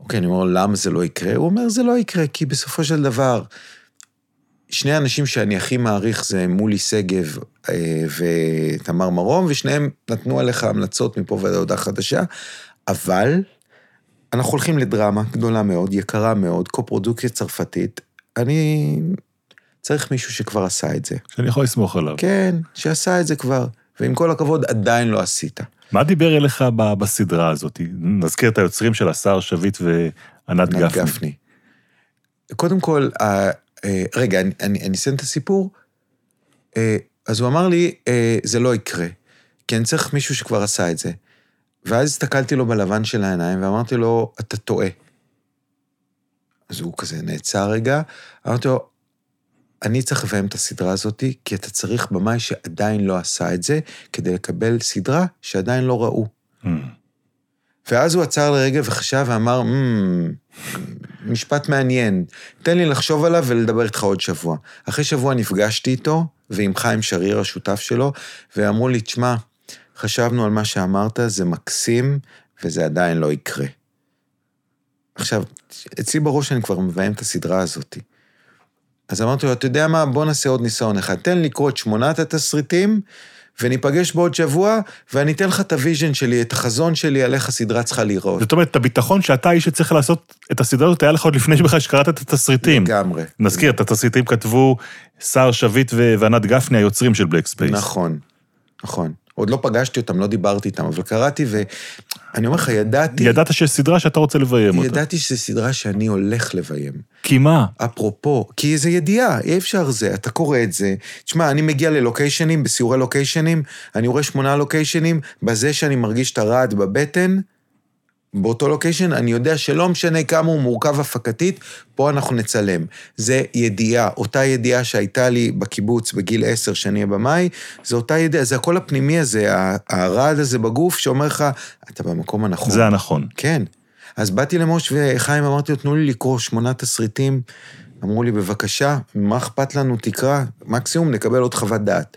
אוקיי, אני אומר, למה זה לא יקרה? הוא אומר, זה לא יקרה, כי בסופו של דבר, שני האנשים שאני הכי מעריך זה מולי שגב אה, ותמר מרום, ושניהם נתנו עליך המלצות מפה ועד הודעה חדשה, אבל אנחנו הולכים לדרמה גדולה מאוד, יקרה מאוד, קופרודוקציה צרפתית. אני צריך מישהו שכבר עשה את זה. שאני יכול לסמוך עליו. כן, שעשה את זה כבר, ועם כל הכבוד, עדיין לא עשית. מה דיבר אליך בסדרה הזאת? נזכיר את היוצרים של השר שביט וענת ענת גפני. גפני. קודם כל, אה, רגע, אני, אני, אני אסיים את הסיפור. אה, אז הוא אמר לי, אה, זה לא יקרה, כי אני צריך מישהו שכבר עשה את זה. ואז הסתכלתי לו בלבן של העיניים ואמרתי לו, אתה טועה. אז הוא כזה נעצר רגע, אמרתי לו, אני צריך לביים את הסדרה הזאת, כי אתה צריך במאי שעדיין לא עשה את זה, כדי לקבל סדרה שעדיין לא ראו. Mm. ואז הוא עצר לרגע וחשב ואמר, "מ, משפט מעניין, תן לי לחשוב עליו ולדבר איתך עוד שבוע. אחרי שבוע נפגשתי איתו, ועם חיים שריר, השותף שלו, ואמרו לי, תשמע, חשבנו על מה שאמרת, זה מקסים, וזה עדיין לא יקרה. עכשיו, אצלי בראש אני כבר מביים את הסדרה הזאת. אז אמרתי לו, אתה יודע מה, בוא נעשה עוד ניסיון אחד. תן לקרוא את שמונת התסריטים, וניפגש בעוד שבוע, ואני אתן לך את ה vision שלי, את החזון שלי על איך הסדרה צריכה להיראות. זאת אומרת, את הביטחון שאתה האיש שצריך לעשות את הסדרה הזאת, היה לך עוד לפני שבכלל שקראת את התסריטים. לגמרי. נזכיר, את התסריטים כתבו סהר שביט וענת גפני, היוצרים של Black Space. נכון, נכון. עוד לא פגשתי אותם, לא דיברתי איתם, אבל קראתי, ואני אומר לך, ידעתי, ידעת שיש סדרה שאתה רוצה לביים אותה. ידעתי שזו סדרה שאני הולך לביים. כי מה? אפרופו, כי זה ידיעה, אי אפשר זה, אתה קורא את זה. תשמע, אני מגיע ללוקיישנים, בסיורי לוקיישנים, אני רואה שמונה לוקיישנים, בזה שאני מרגיש את הרעד בבטן, באותו לוקיישן, אני יודע שלא משנה כמה הוא מורכב הפקתית, פה אנחנו נצלם. זה ידיעה, אותה ידיעה שהייתה לי בקיבוץ בגיל עשר, שאני הבמאי, זה אותה ידיעה, זה הקול הפנימי הזה, הרעד הזה בגוף, שאומר לך, אתה במקום הנכון. זה הנכון. כן. אז באתי למוש וחיים, אמרתי לו, תנו לי לקרוא שמונה תסריטים. אמרו לי, בבקשה, מה אכפת לנו, תקרא, מקסימום נקבל עוד חוות דעת.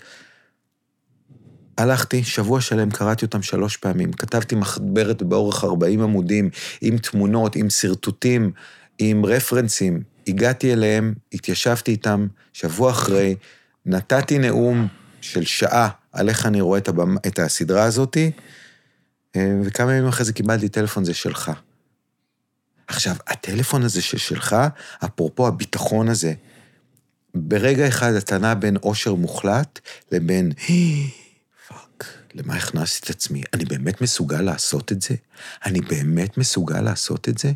הלכתי, שבוע שלם קראתי אותם שלוש פעמים. כתבתי מחברת באורך 40 עמודים, עם תמונות, עם שרטוטים, עם רפרנסים. הגעתי אליהם, התיישבתי איתם, שבוע אחרי, נתתי נאום של שעה על איך אני רואה את, הבמה, את הסדרה הזאתי, אה, וכמה ימים אחרי זה קיבלתי טלפון, זה שלך. עכשיו, הטלפון הזה ששלך, אפרופו הביטחון הזה, ברגע אחד אתה נע בין אושר מוחלט לבין, fuck, למה הכנסתי את עצמי? אני באמת מסוגל לעשות את זה? אני באמת מסוגל לעשות את זה?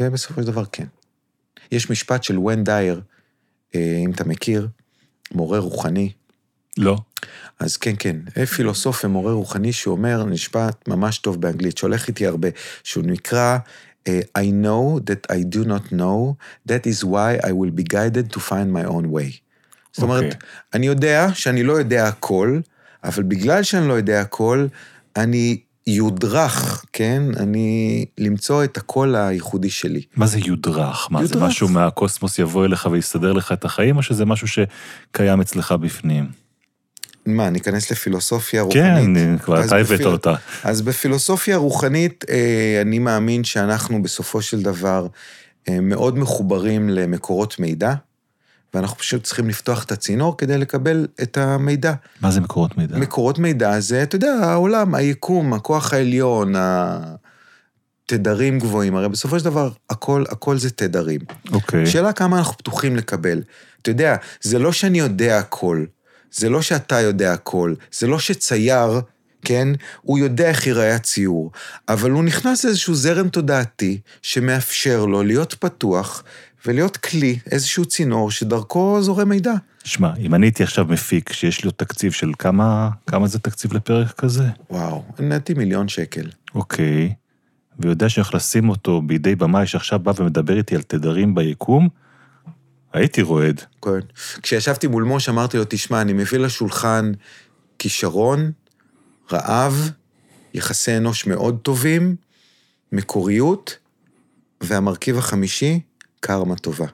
ובסופו של דבר כן. יש משפט של ון דייר, אה, אם אתה מכיר, מורה רוחני, לא. אז כן, כן, פילוסוף ומורה רוחני שאומר, משפט ממש טוב באנגלית, שהולך איתי הרבה, שהוא נקרא אה, I know that I do not know, that is why I will be guided to find my own way. זאת אומרת, אוקיי. אני יודע שאני לא יודע הכל, אבל בגלל שאני לא יודע הכל, אני יודרך, כן? אני למצוא את הקול הייחודי שלי. מה זה יודרך? מה, זה יודרך. משהו מהקוסמוס יבוא אליך ויסדר לך את החיים, או שזה משהו שקיים אצלך בפנים? מה, ניכנס לפילוסופיה רוחנית? כן, כבר אתה הבאת בפיל- אותה. אז בפילוסופיה רוחנית, אה, אני מאמין שאנחנו בסופו של דבר אה, מאוד מחוברים למקורות מידע, ואנחנו פשוט צריכים לפתוח את הצינור כדי לקבל את המידע. מה זה מקורות מידע? מקורות מידע זה, אתה יודע, העולם, היקום, הכוח העליון, התדרים גבוהים, הרי בסופו של דבר הכל, הכל זה תדרים. אוקיי. שאלה כמה אנחנו פתוחים לקבל. אתה יודע, זה לא שאני יודע הכל, זה לא שאתה יודע הכל, זה לא שצייר, כן, הוא יודע איך ייראה הציור, אבל הוא נכנס לאיזשהו זרם תודעתי שמאפשר לו להיות פתוח ולהיות כלי, איזשהו צינור שדרכו זורם מידע. שמע, אם אני הייתי עכשיו מפיק שיש עוד תקציב של כמה, כמה זה תקציב לפרק כזה? וואו, נתתי מיליון שקל. אוקיי. ויודע שאיך לשים אותו בידי במאי שעכשיו בא ומדבר איתי על תדרים ביקום, הייתי רועד. כן. כשישבתי מול מוש אמרתי לו, תשמע, אני מביא לשולחן כישרון, רעב, יחסי אנוש מאוד טובים, מקוריות, והמרכיב החמישי, קרמה טובה.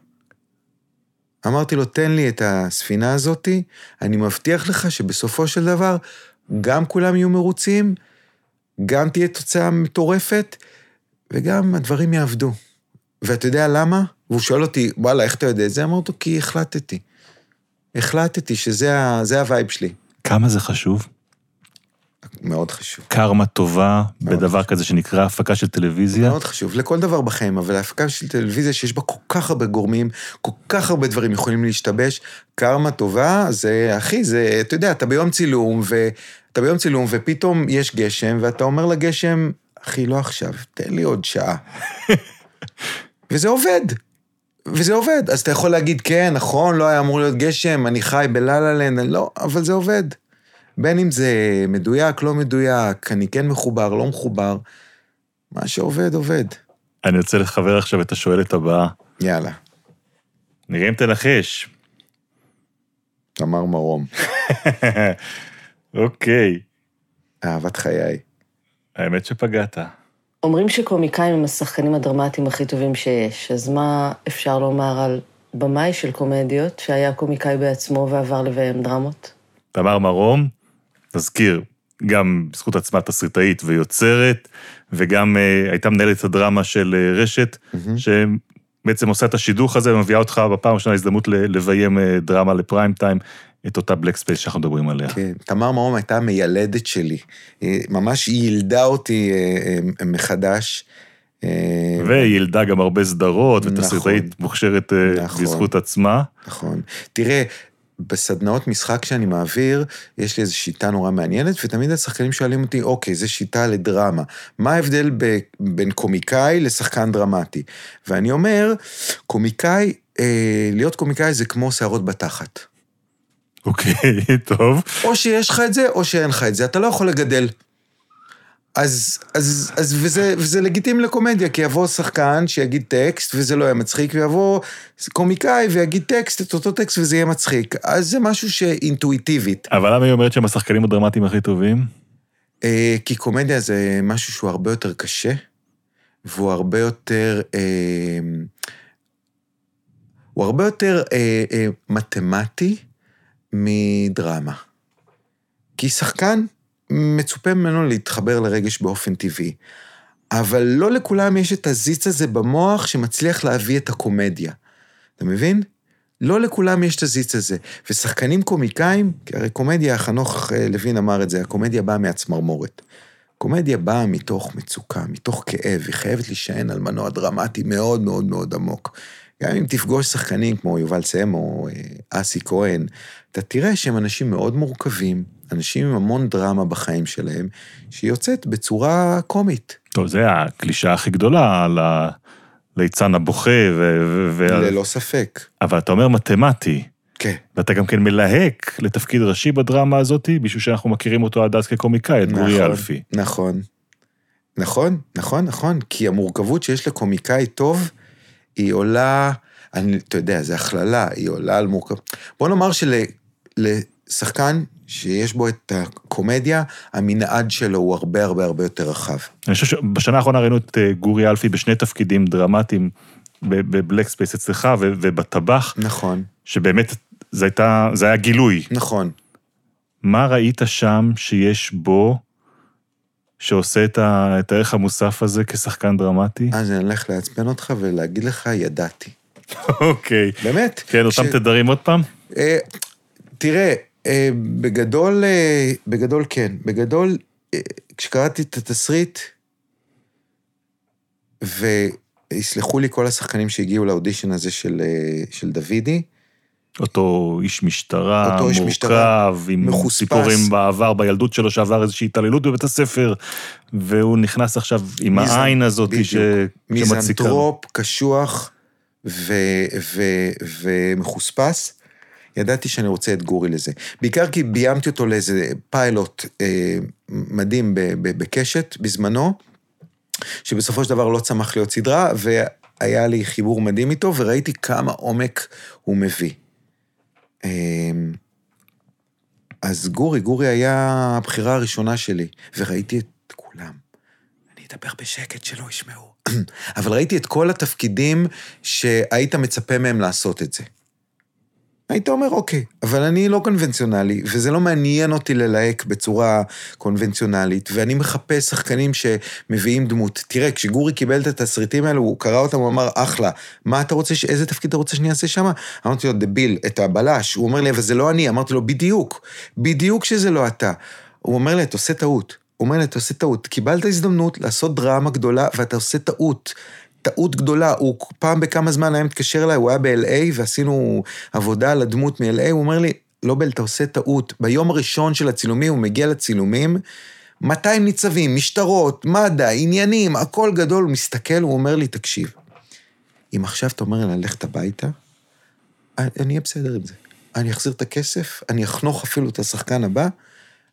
אמרתי לו, תן לי את הספינה הזאתי, אני מבטיח לך שבסופו של דבר, גם כולם יהיו מרוצים, גם תהיה תוצאה מטורפת, וגם הדברים יעבדו. ואתה יודע למה? והוא שואל אותי, וואלה, איך אתה יודע את זה? אמרתי לו, כי החלטתי. החלטתי שזה ה- ה vibe שלי. כמה זה חשוב? מאוד חשוב. קרמה טובה מאוד בדבר חשוב. כזה שנקרא הפקה של טלוויזיה? מאוד חשוב, לכל דבר בחיים, אבל ההפקה של טלוויזיה שיש בה כל כך הרבה גורמים, כל כך הרבה דברים יכולים להשתבש, קרמה טובה, זה, אחי, זה, אתה יודע, אתה ביום צילום, ואתה ביום צילום, ופתאום יש גשם, ואתה אומר לגשם, אחי, לא עכשיו, תן לי עוד שעה. וזה עובד. וזה עובד. אז אתה יכול להגיד, כן, נכון, לא היה אמור להיות גשם, אני חי בלה-לה לנד, לא, אבל זה עובד. בין אם זה מדויק, לא מדויק, אני כן מחובר, לא מחובר, מה שעובד, עובד. אני רוצה לחבר עכשיו את השואלת הבאה. יאללה, נראה אם תנחש. תמר מרום, אוקיי, אהבת חיי. האמת שפגעת. אומרים שקומיקאים הם השחקנים הדרמטיים הכי טובים שיש, אז מה אפשר לומר על במאי של קומדיות, שהיה קומיקאי בעצמו ועבר לביים דרמות? תמר מרום, נזכיר, גם בזכות עצמה תסריטאית ויוצרת, וגם אה, הייתה מנהלת הדרמה של אה, רשת, שבעצם עושה את השידוך הזה ומביאה אותך בפעם הראשונה הזדמנות ל- לביים אה, דרמה לפריים טיים, את אותה בלק ספייס שאנחנו מדברים עליה. כן, תמר מרום הייתה המיילדת שלי. ממש היא ילדה אותי אה, אה, מחדש. אה, והיא ילדה גם הרבה סדרות, נכון. ותסריטאית מוכשרת אה, נכון. בזכות עצמה. נכון. תראה, בסדנאות משחק שאני מעביר, יש לי איזו שיטה נורא מעניינת, ותמיד השחקנים שואלים אותי, אוקיי, זו שיטה לדרמה. מה ההבדל ב- בין קומיקאי לשחקן דרמטי? ואני אומר, קומיקאי, אה, להיות קומיקאי זה כמו שערות בתחת. אוקיי, טוב. או שיש לך את זה, או שאין לך את זה. אתה לא יכול לגדל. אז, אז, אז וזה, וזה לגיטימי לקומדיה, כי יבוא שחקן שיגיד טקסט וזה לא יהיה מצחיק, ויבוא קומיקאי ויגיד טקסט, את אותו טקסט וזה יהיה מצחיק. אז זה משהו שאינטואיטיבית. אבל למה היא אומרת שהם השחקנים הדרמטיים הכי טובים? אה, כי קומדיה זה משהו שהוא הרבה יותר קשה, והוא הרבה יותר... אה, הוא הרבה יותר אה, אה, מתמטי מדרמה. כי שחקן, מצופה ממנו להתחבר לרגש באופן טבעי. אבל לא לכולם יש את הזיץ הזה במוח שמצליח להביא את הקומדיה. אתה מבין? לא לכולם יש את הזיץ הזה. ושחקנים קומיקאים, כי הרי קומדיה, חנוך אה, לוין אמר את זה, הקומדיה באה מהצמרמורת. קומדיה באה מתוך מצוקה, מתוך כאב, היא חייבת להישען על מנוע דרמטי מאוד מאוד מאוד עמוק. גם אם תפגוש שחקנים כמו יובל סם או אה, אסי כהן, אתה תראה שהם אנשים מאוד מורכבים, אנשים עם המון דרמה בחיים שלהם, שהיא יוצאת בצורה קומית. טוב, זה הקלישה הכי גדולה על הליצן הבוכה ו... ו- ללא ספק. אבל אתה אומר מתמטי, כן. ואתה גם כן מלהק לתפקיד ראשי בדרמה הזאת, בשביל שאנחנו מכירים אותו עד אז כקומיקאי, את גורי נכון, אלפי. נכון. נכון, נכון, נכון, כי המורכבות שיש לקומיקאי טוב, היא עולה, אני, אתה יודע, זו הכללה, היא עולה על מורכב... בוא נאמר שלשחקן שיש בו את הקומדיה, המנעד שלו הוא הרבה הרבה הרבה יותר רחב. אני חושב שבשנה האחרונה ראינו את אה, גורי אלפי בשני תפקידים דרמטיים בבלק ספייס אצלך ובטבח, נכון, שבאמת זה, הייתה, זה היה גילוי. נכון. מה ראית שם שיש בו, שעושה את, ה, את הערך המוסף הזה כשחקן דרמטי? אז אני הולך לעצבן אותך ולהגיד לך, ידעתי. אוקיי. באמת. כן, אותם כש- תדרים עוד פעם? אה, תראה, אה, בגדול, אה, בגדול כן. בגדול, אה, כשקראתי את התסריט, ויסלחו לי כל השחקנים שהגיעו לאודישן הזה של, אה, של דוידי, אותו איש משטרה, אותו איש מורכב, משטרה, עם מחוספס. סיפורים בעבר, בילדות שלו, שעבר איזושהי התעללות בבית הספר, והוא נכנס עכשיו עם מיזנ- העין הזאת ש... בדיוק. שמציקה. מיזנטרופ, קשוח ו, ו, ומחוספס. ידעתי שאני רוצה את גורי לזה. בעיקר כי ביימתי אותו לאיזה פיילוט אה, מדהים בקשת בזמנו, שבסופו של דבר לא צמח להיות סדרה, והיה לי חיבור מדהים איתו, וראיתי כמה עומק הוא מביא. אה, אז גורי, גורי היה הבחירה הראשונה שלי, וראיתי את כולם. אני אדבר בשקט שלא ישמעו. אבל ראיתי את כל התפקידים שהיית מצפה מהם לעשות את זה. היית אומר, אוקיי, אבל אני לא קונבנציונלי, וזה לא מעניין אותי ללהק בצורה קונבנציונלית, ואני מחפש שחקנים שמביאים דמות. תראה, כשגורי קיבל את התסריטים האלו, הוא קרא אותם, הוא אמר, אחלה, מה אתה רוצה, איזה תפקיד אתה רוצה שאני אעשה שם? אמרתי לו, דביל, את הבלש. הוא אומר לי, אבל זה לא אני. אמרתי לו, בדיוק, בדיוק שזה לא אתה. הוא אומר לי, אתה עושה טעות. הוא אומר לי, אתה עושה טעות. קיבלת הזדמנות לעשות דרמה גדולה, ואתה עושה טעות. טעות גדולה, הוא פעם בכמה זמן היה מתקשר אליי, הוא היה ב-LA ועשינו עבודה על הדמות מ-LA, הוא אומר לי, לא בל, אתה עושה טעות. ביום הראשון של הצילומים, הוא מגיע לצילומים, 200 ניצבים, משטרות, מד"א, עניינים, הכל גדול, הוא מסתכל, הוא אומר לי, תקשיב, אם עכשיו אתה אומר לי ללכת הביתה, אני אהיה בסדר עם זה. אני אחזיר את הכסף, אני אחנוך אפילו את השחקן הבא,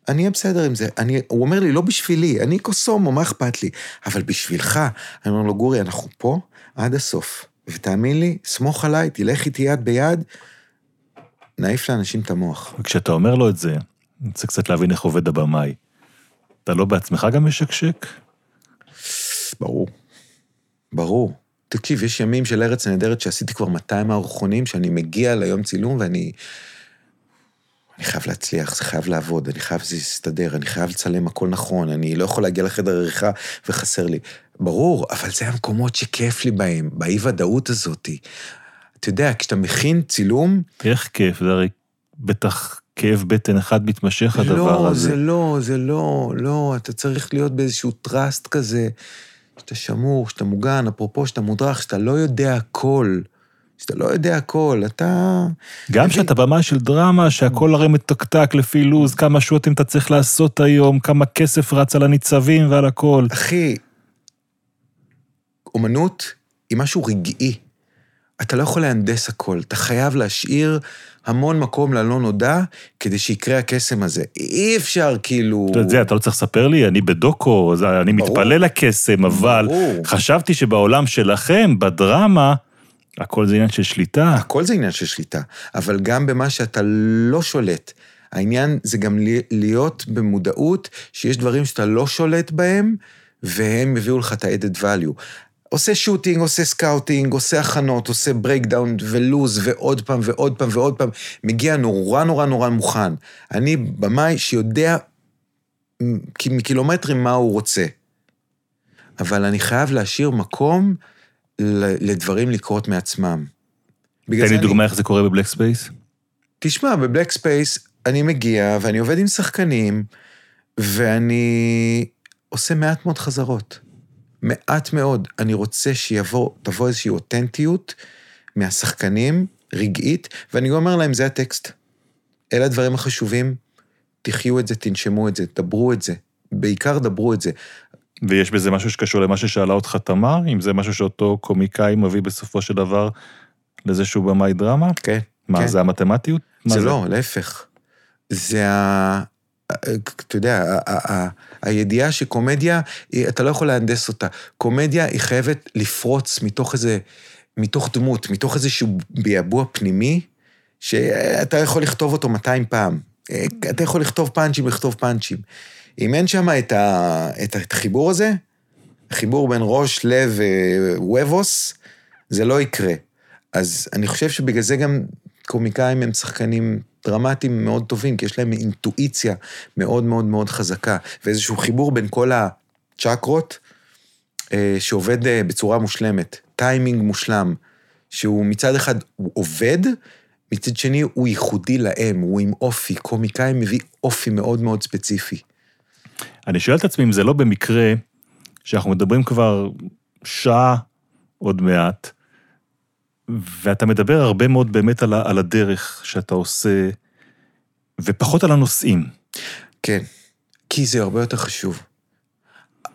אני אהיה בסדר עם זה. אני, הוא אומר לי, לא בשבילי, אני קוסומו, מה אכפת לי? אבל בשבילך, אני אומר לו, גורי, אנחנו פה עד הסוף. ותאמין לי, סמוך עליי, תלך איתי יד ביד, נעיף לאנשים את המוח. וכשאתה אומר לו את זה, אני רוצה קצת להבין איך עובד הבמאי. אתה לא בעצמך גם משקשק? ברור. ברור. תקשיב, יש ימים של ארץ נהדרת שעשיתי כבר 200 מערכונים, שאני מגיע ליום צילום ואני... אני חייב להצליח, זה חייב לעבוד, אני חייב שזה יסתדר, אני חייב לצלם הכל נכון, אני לא יכול להגיע לחדר עריכה וחסר לי. ברור, אבל זה המקומות שכיף לי בהם, באי-ודאות הזאתי. אתה יודע, כשאתה מכין צילום, איך כיף, זה הרי בטח כאב בטן אחד מתמשך הדבר לא, הזה. זה לא, זה לא, לא, אתה צריך להיות באיזשהו טראסט כזה, שאתה שמור, שאתה מוגן, אפרופו שאתה מודרך, שאתה לא יודע הכל. שאתה לא יודע הכל, אתה... גם כשאתה במאי של דרמה, שהכל הרי מתקתק לפי לו"ז, כמה שוטים אתה צריך לעשות היום, כמה כסף רץ על הניצבים ועל הכל. אחי, אומנות היא משהו רגעי. אתה לא יכול להנדס הכל, אתה חייב להשאיר המון מקום ללא נודע כדי שיקרה הקסם הזה. אי אפשר כאילו... אתה יודע, אתה לא צריך לספר לי, אני בדוקו, אני ברור. מתפלל לקסם, אבל ברור. חשבתי שבעולם שלכם, בדרמה, הכל זה עניין של שליטה. הכל זה עניין של שליטה, אבל גם במה שאתה לא שולט. העניין זה גם להיות במודעות שיש דברים שאתה לא שולט בהם, והם הביאו לך את ה-added value. עושה shooting, עושה scouting, עושה הכנות, עושה breakdown ולוז, ועוד פעם ועוד פעם ועוד פעם, מגיע נורא נורא נורא מוכן. אני במאי שיודע מקילומטרים מה הוא רוצה. אבל אני חייב להשאיר מקום לדברים לקרות מעצמם. תן לי דוגמה איך זה קורה בבלק ספייס. תשמע, בבלק ספייס אני מגיע ואני עובד עם שחקנים, ואני עושה מעט מאוד חזרות. מעט מאוד. אני רוצה שיבוא, תבוא איזושהי אותנטיות מהשחקנים, רגעית, ואני אומר להם, זה הטקסט. אלה הדברים החשובים, תחיו את זה, תנשמו את זה, דברו את זה. בעיקר דברו את זה. ויש בזה משהו שקשור למה ששאלה אותך תמר, אם זה משהו שאותו קומיקאי מביא בסופו של דבר לזה שהוא במאי דרמה? כן. מה, כן. זה המתמטיות? מה זה לא, להפך. זה ה... אתה יודע, ה- ה- ה- הידיעה שקומדיה, אתה לא יכול להנדס אותה. קומדיה היא חייבת לפרוץ מתוך איזה, מתוך דמות, מתוך איזשהו ביעבוע פנימי, שאתה יכול לכתוב אותו 200 פעם. אתה יכול לכתוב פאנצ'ים, לכתוב פאנצ'ים. אם אין שם את, ה, את החיבור הזה, חיבור בין ראש, לב ווובוס, זה לא יקרה. אז אני חושב שבגלל זה גם קומיקאים הם שחקנים דרמטיים מאוד טובים, כי יש להם אינטואיציה מאוד מאוד מאוד חזקה, ואיזשהו חיבור בין כל הצ'קרות, אה, שעובד אה, בצורה מושלמת, טיימינג מושלם, שהוא מצד אחד הוא עובד, מצד שני הוא ייחודי להם, הוא עם אופי, קומיקאי מביא אופי מאוד מאוד ספציפי. אני שואל את עצמי אם זה לא במקרה שאנחנו מדברים כבר שעה עוד מעט, ואתה מדבר הרבה מאוד באמת על, על הדרך שאתה עושה, ופחות על הנושאים. כן, כי זה הרבה יותר חשוב.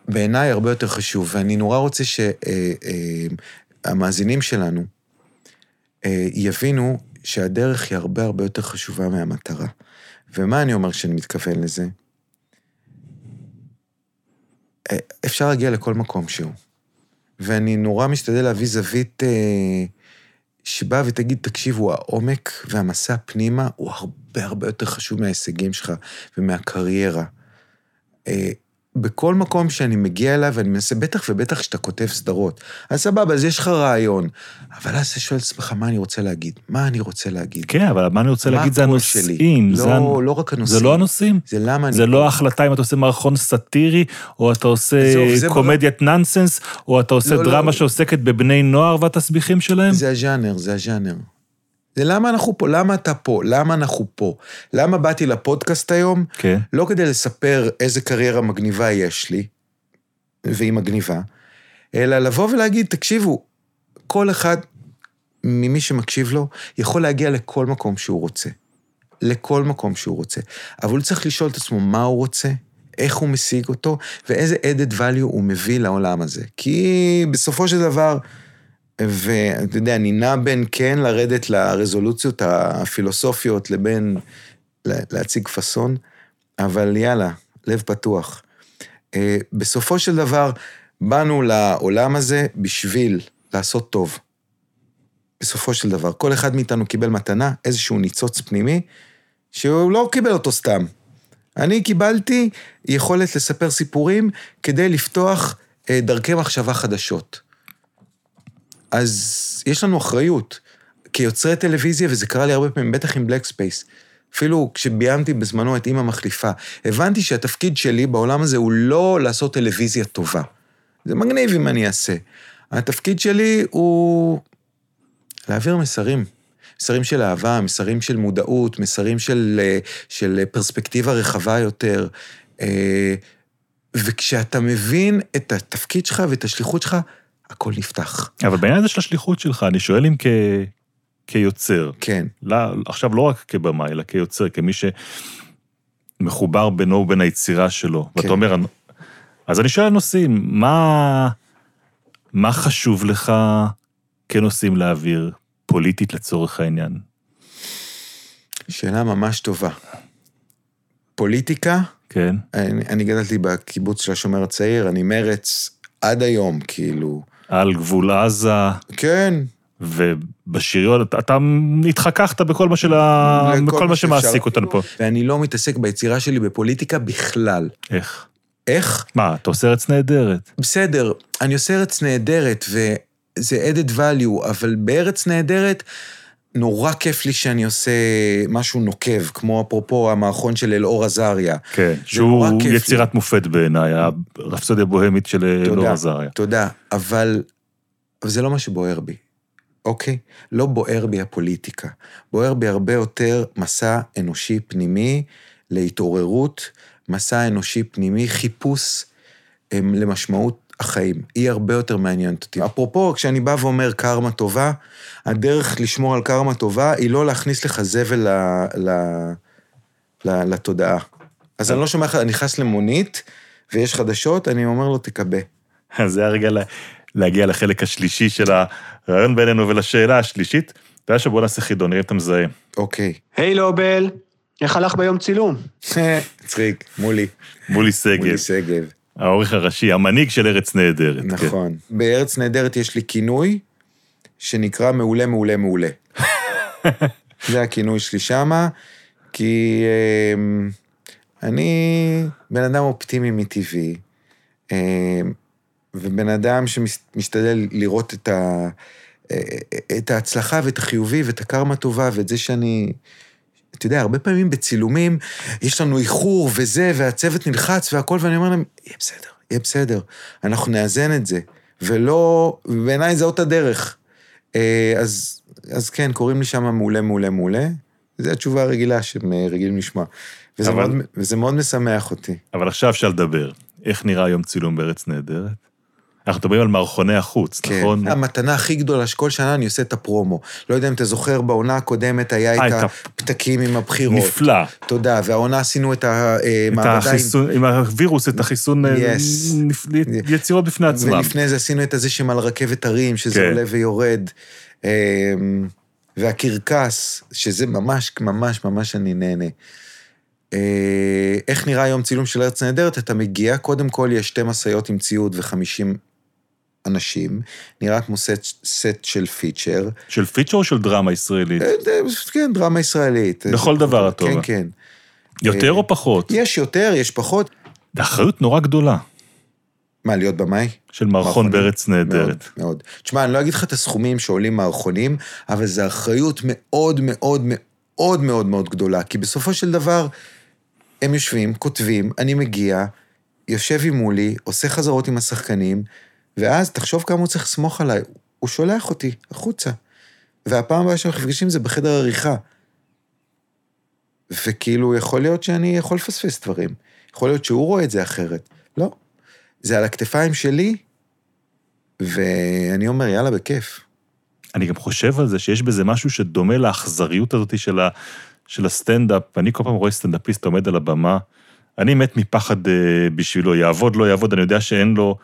בעיניי הרבה יותר חשוב, ואני נורא רוצה שהמאזינים שלנו אה, יבינו שהדרך היא הרבה הרבה יותר חשובה מהמטרה. ומה אני אומר כשאני מתכוון לזה? אה, אפשר להגיע לכל מקום שהוא. ואני נורא משתדל להביא זווית אה, שבאה ותגיד, תקשיבו, העומק והמסע פנימה הוא הרבה הרבה יותר חשוב מההישגים שלך ומהקריירה. אה, בכל מקום שאני מגיע אליו, ואני מנסה, בטח ובטח כשאתה כותב סדרות. אז סבבה, אז יש לך רעיון. אבל אז אתה שואל את עצמך, מה אני רוצה להגיד? מה אני רוצה להגיד? כן, אבל מה אני רוצה מה להגיד זה הנושאים. שלי? זה, לא, לא רק הנושאים. זה לא הנושאים? זה למה אני... זה לא ההחלטה אם אתה עושה מערכון סאטירי, או אתה עושה זה קומדיית נאנסנס, או אתה עושה לא, לא. דרמה שעוסקת בבני נוער והתסביכים שלהם? זה הז'אנר, זה הז'אנר. זה למה אנחנו פה, למה אתה פה, למה אנחנו פה. למה באתי לפודקאסט היום? כן. לא כדי לספר איזה קריירה מגניבה יש לי, והיא מגניבה, אלא לבוא ולהגיד, תקשיבו, כל אחד ממי שמקשיב לו יכול להגיע לכל מקום שהוא רוצה. לכל מקום שהוא רוצה. אבל הוא צריך לשאול את עצמו מה הוא רוצה, איך הוא משיג אותו, ואיזה added value הוא מביא לעולם הזה. כי בסופו של דבר, ואתה יודע, אני נע בין כן לרדת לרזולוציות הפילוסופיות לבין לה- להציג פאסון, אבל יאללה, לב פתוח. אה, בסופו של דבר, באנו לעולם הזה בשביל לעשות טוב. בסופו של דבר, כל אחד מאיתנו קיבל מתנה, איזשהו ניצוץ פנימי, שהוא לא קיבל אותו סתם. אני קיבלתי יכולת לספר סיפורים כדי לפתוח אה, דרכי מחשבה חדשות. אז יש לנו אחריות. כיוצרי טלוויזיה, וזה קרה לי הרבה פעמים, בטח עם בלק ספייס, אפילו כשביימתי בזמנו את אימא מחליפה, הבנתי שהתפקיד שלי בעולם הזה הוא לא לעשות טלוויזיה טובה. זה מגניב אם אני אעשה. התפקיד שלי הוא להעביר מסרים. מסרים של אהבה, מסרים של מודעות, מסרים של, אה, של פרספקטיבה רחבה יותר. אה, וכשאתה מבין את התפקיד שלך ואת השליחות שלך, הכל נפתח. אבל בעניין הזה של השליחות שלך, אני שואל אם כ... כיוצר, כן. לא, עכשיו לא רק כבמאי, אלא כיוצר, כמי שמחובר בינו ובין היצירה שלו. כן. ואתה אומר, אז אני שואל נושאים, מה, מה חשוב לך כנושאים להעביר, פוליטית לצורך העניין? שאלה ממש טובה. פוליטיקה, כן? אני, אני גדלתי בקיבוץ של השומר הצעיר, אני מרץ עד היום, כאילו. על גבול עזה, כן, ובשריון, אתה, אתה התחככת בכל מה, של ה... בכל מה. שמעסיק אותנו פה. ואני לא מתעסק ביצירה שלי בפוליטיקה בכלל. איך? איך? מה, אתה עושה ארץ נהדרת. בסדר, אני עושה ארץ נהדרת, וזה added value, אבל בארץ נהדרת, נורא כיף לי שאני עושה משהו נוקב, כמו אפרופו המערכון של אלאור עזריה. כן, שהוא כיף לי. יצירת מופת בעיניי, הרפסודיה הבוהמית של אלאור תודה, עזריה. תודה, אבל, אבל זה לא מה שבוער בי, אוקיי? לא בוער בי הפוליטיקה. בוער בי הרבה יותר מסע אנושי פנימי להתעוררות, מסע אנושי פנימי, חיפוש הם, למשמעות החיים. היא הרבה יותר מעניינת אותי. אפרופו, כשאני בא ואומר קרמה טובה, הדרך לשמור על קרמה טובה היא לא להכניס לך זבל ל, ל, ל, לתודעה. אז אני לא שומע לך, אני נכנס למונית, ויש חדשות, אני אומר לו, תקבה. אז זה הרגע לה- להגיע לחלק השלישי של הרעיון בינינו ולשאלה השלישית. אתה יודע שבוא נעשה חידון, נראה אם אתה מזהה. אוקיי. היי לובל, איך הלך ביום צילום? מצחיק, מולי. מולי שגב, מולי שגב. העורך הראשי, המנהיג של ארץ נהדרת. כן. נכון. בארץ נהדרת יש לי כינוי שנקרא מעולה, מעולה, מעולה. זה הכינוי שלי שמה, כי אמ, אני בן אדם אופטימי מטבעי, אמ, ובן אדם שמשתדל לראות את, ה, את ההצלחה ואת החיובי ואת הקרמה טובה ואת זה שאני... אתה יודע, הרבה פעמים בצילומים יש לנו איחור וזה, והצוות נלחץ והכל, ואני אומר להם, יהיה בסדר, יהיה בסדר, אנחנו נאזן את זה. ולא, בעיניי זה אותה דרך. אה, אז, אז כן, קוראים לי שם מעולה, מעולה, מעולה. זו התשובה הרגילה שהם אה, רגילים לשמוע. וזה, אבל- מאוד, וזה מאוד משמח אותי. אבל עכשיו אפשר לדבר. איך נראה היום צילום בארץ נהדרת? אנחנו מדברים על מערכוני החוץ, כן. נכון? המתנה הכי גדולה שכל שנה אני עושה את הפרומו. לא יודע אם אתה זוכר, בעונה הקודמת היה אה, את הפתקים עם הבחירות. נפלא. תודה, והעונה עשינו את המעבדה עם... החיסון, עם הווירוס, את החיסון, אה, Yes. נפ- יצירות בפני עצמם. ולפני זה עשינו את הזה שעל רכבת הרים, שזה כן. עולה ויורד. אמ, והקרקס, שזה ממש, ממש, ממש אני נהנה. אה, איך נראה היום צילום של ארץ נהדרת? אתה מגיע, קודם כל יש שתי משאיות עם ציוד וחמישים אנשים, נראה כמו סט, סט של פיצ'ר. של פיצ'ר או של דרמה ישראלית? אה, אה, כן, דרמה ישראלית. בכל דבר את טובה. כן, כן. יותר אה, או פחות? יש יותר, יש פחות. אחריות נורא גדולה מה, להיות במאי? של מערכון. בארץ נהדרת. מאוד, מאוד. תשמע, אני לא אגיד לך את הסכומים שעולים מערכונים, אבל זו אחריות מאוד מאוד מאוד מאוד מאוד גדולה, כי בסופו של דבר, הם יושבים, כותבים, אני מגיע, יושב עם מולי, עושה חזרות עם השחקנים, ואז תחשוב כמה הוא צריך לסמוך עליי, הוא שולח אותי החוצה. והפעם הבאה שאנחנו נפגשים זה בחדר עריכה. וכאילו, יכול להיות שאני יכול לפספס דברים. יכול להיות שהוא רואה את זה אחרת. לא. זה על הכתפיים שלי, ואני אומר, יאללה, בכיף. אני גם חושב על זה שיש בזה משהו שדומה לאכזריות הזאת של, ה, של הסטנדאפ. אני כל פעם רואה סטנדאפיסט עומד על הבמה, אני מת מפחד אה, בשבילו, יעבוד, לא יעבוד, אני יודע שאין לו...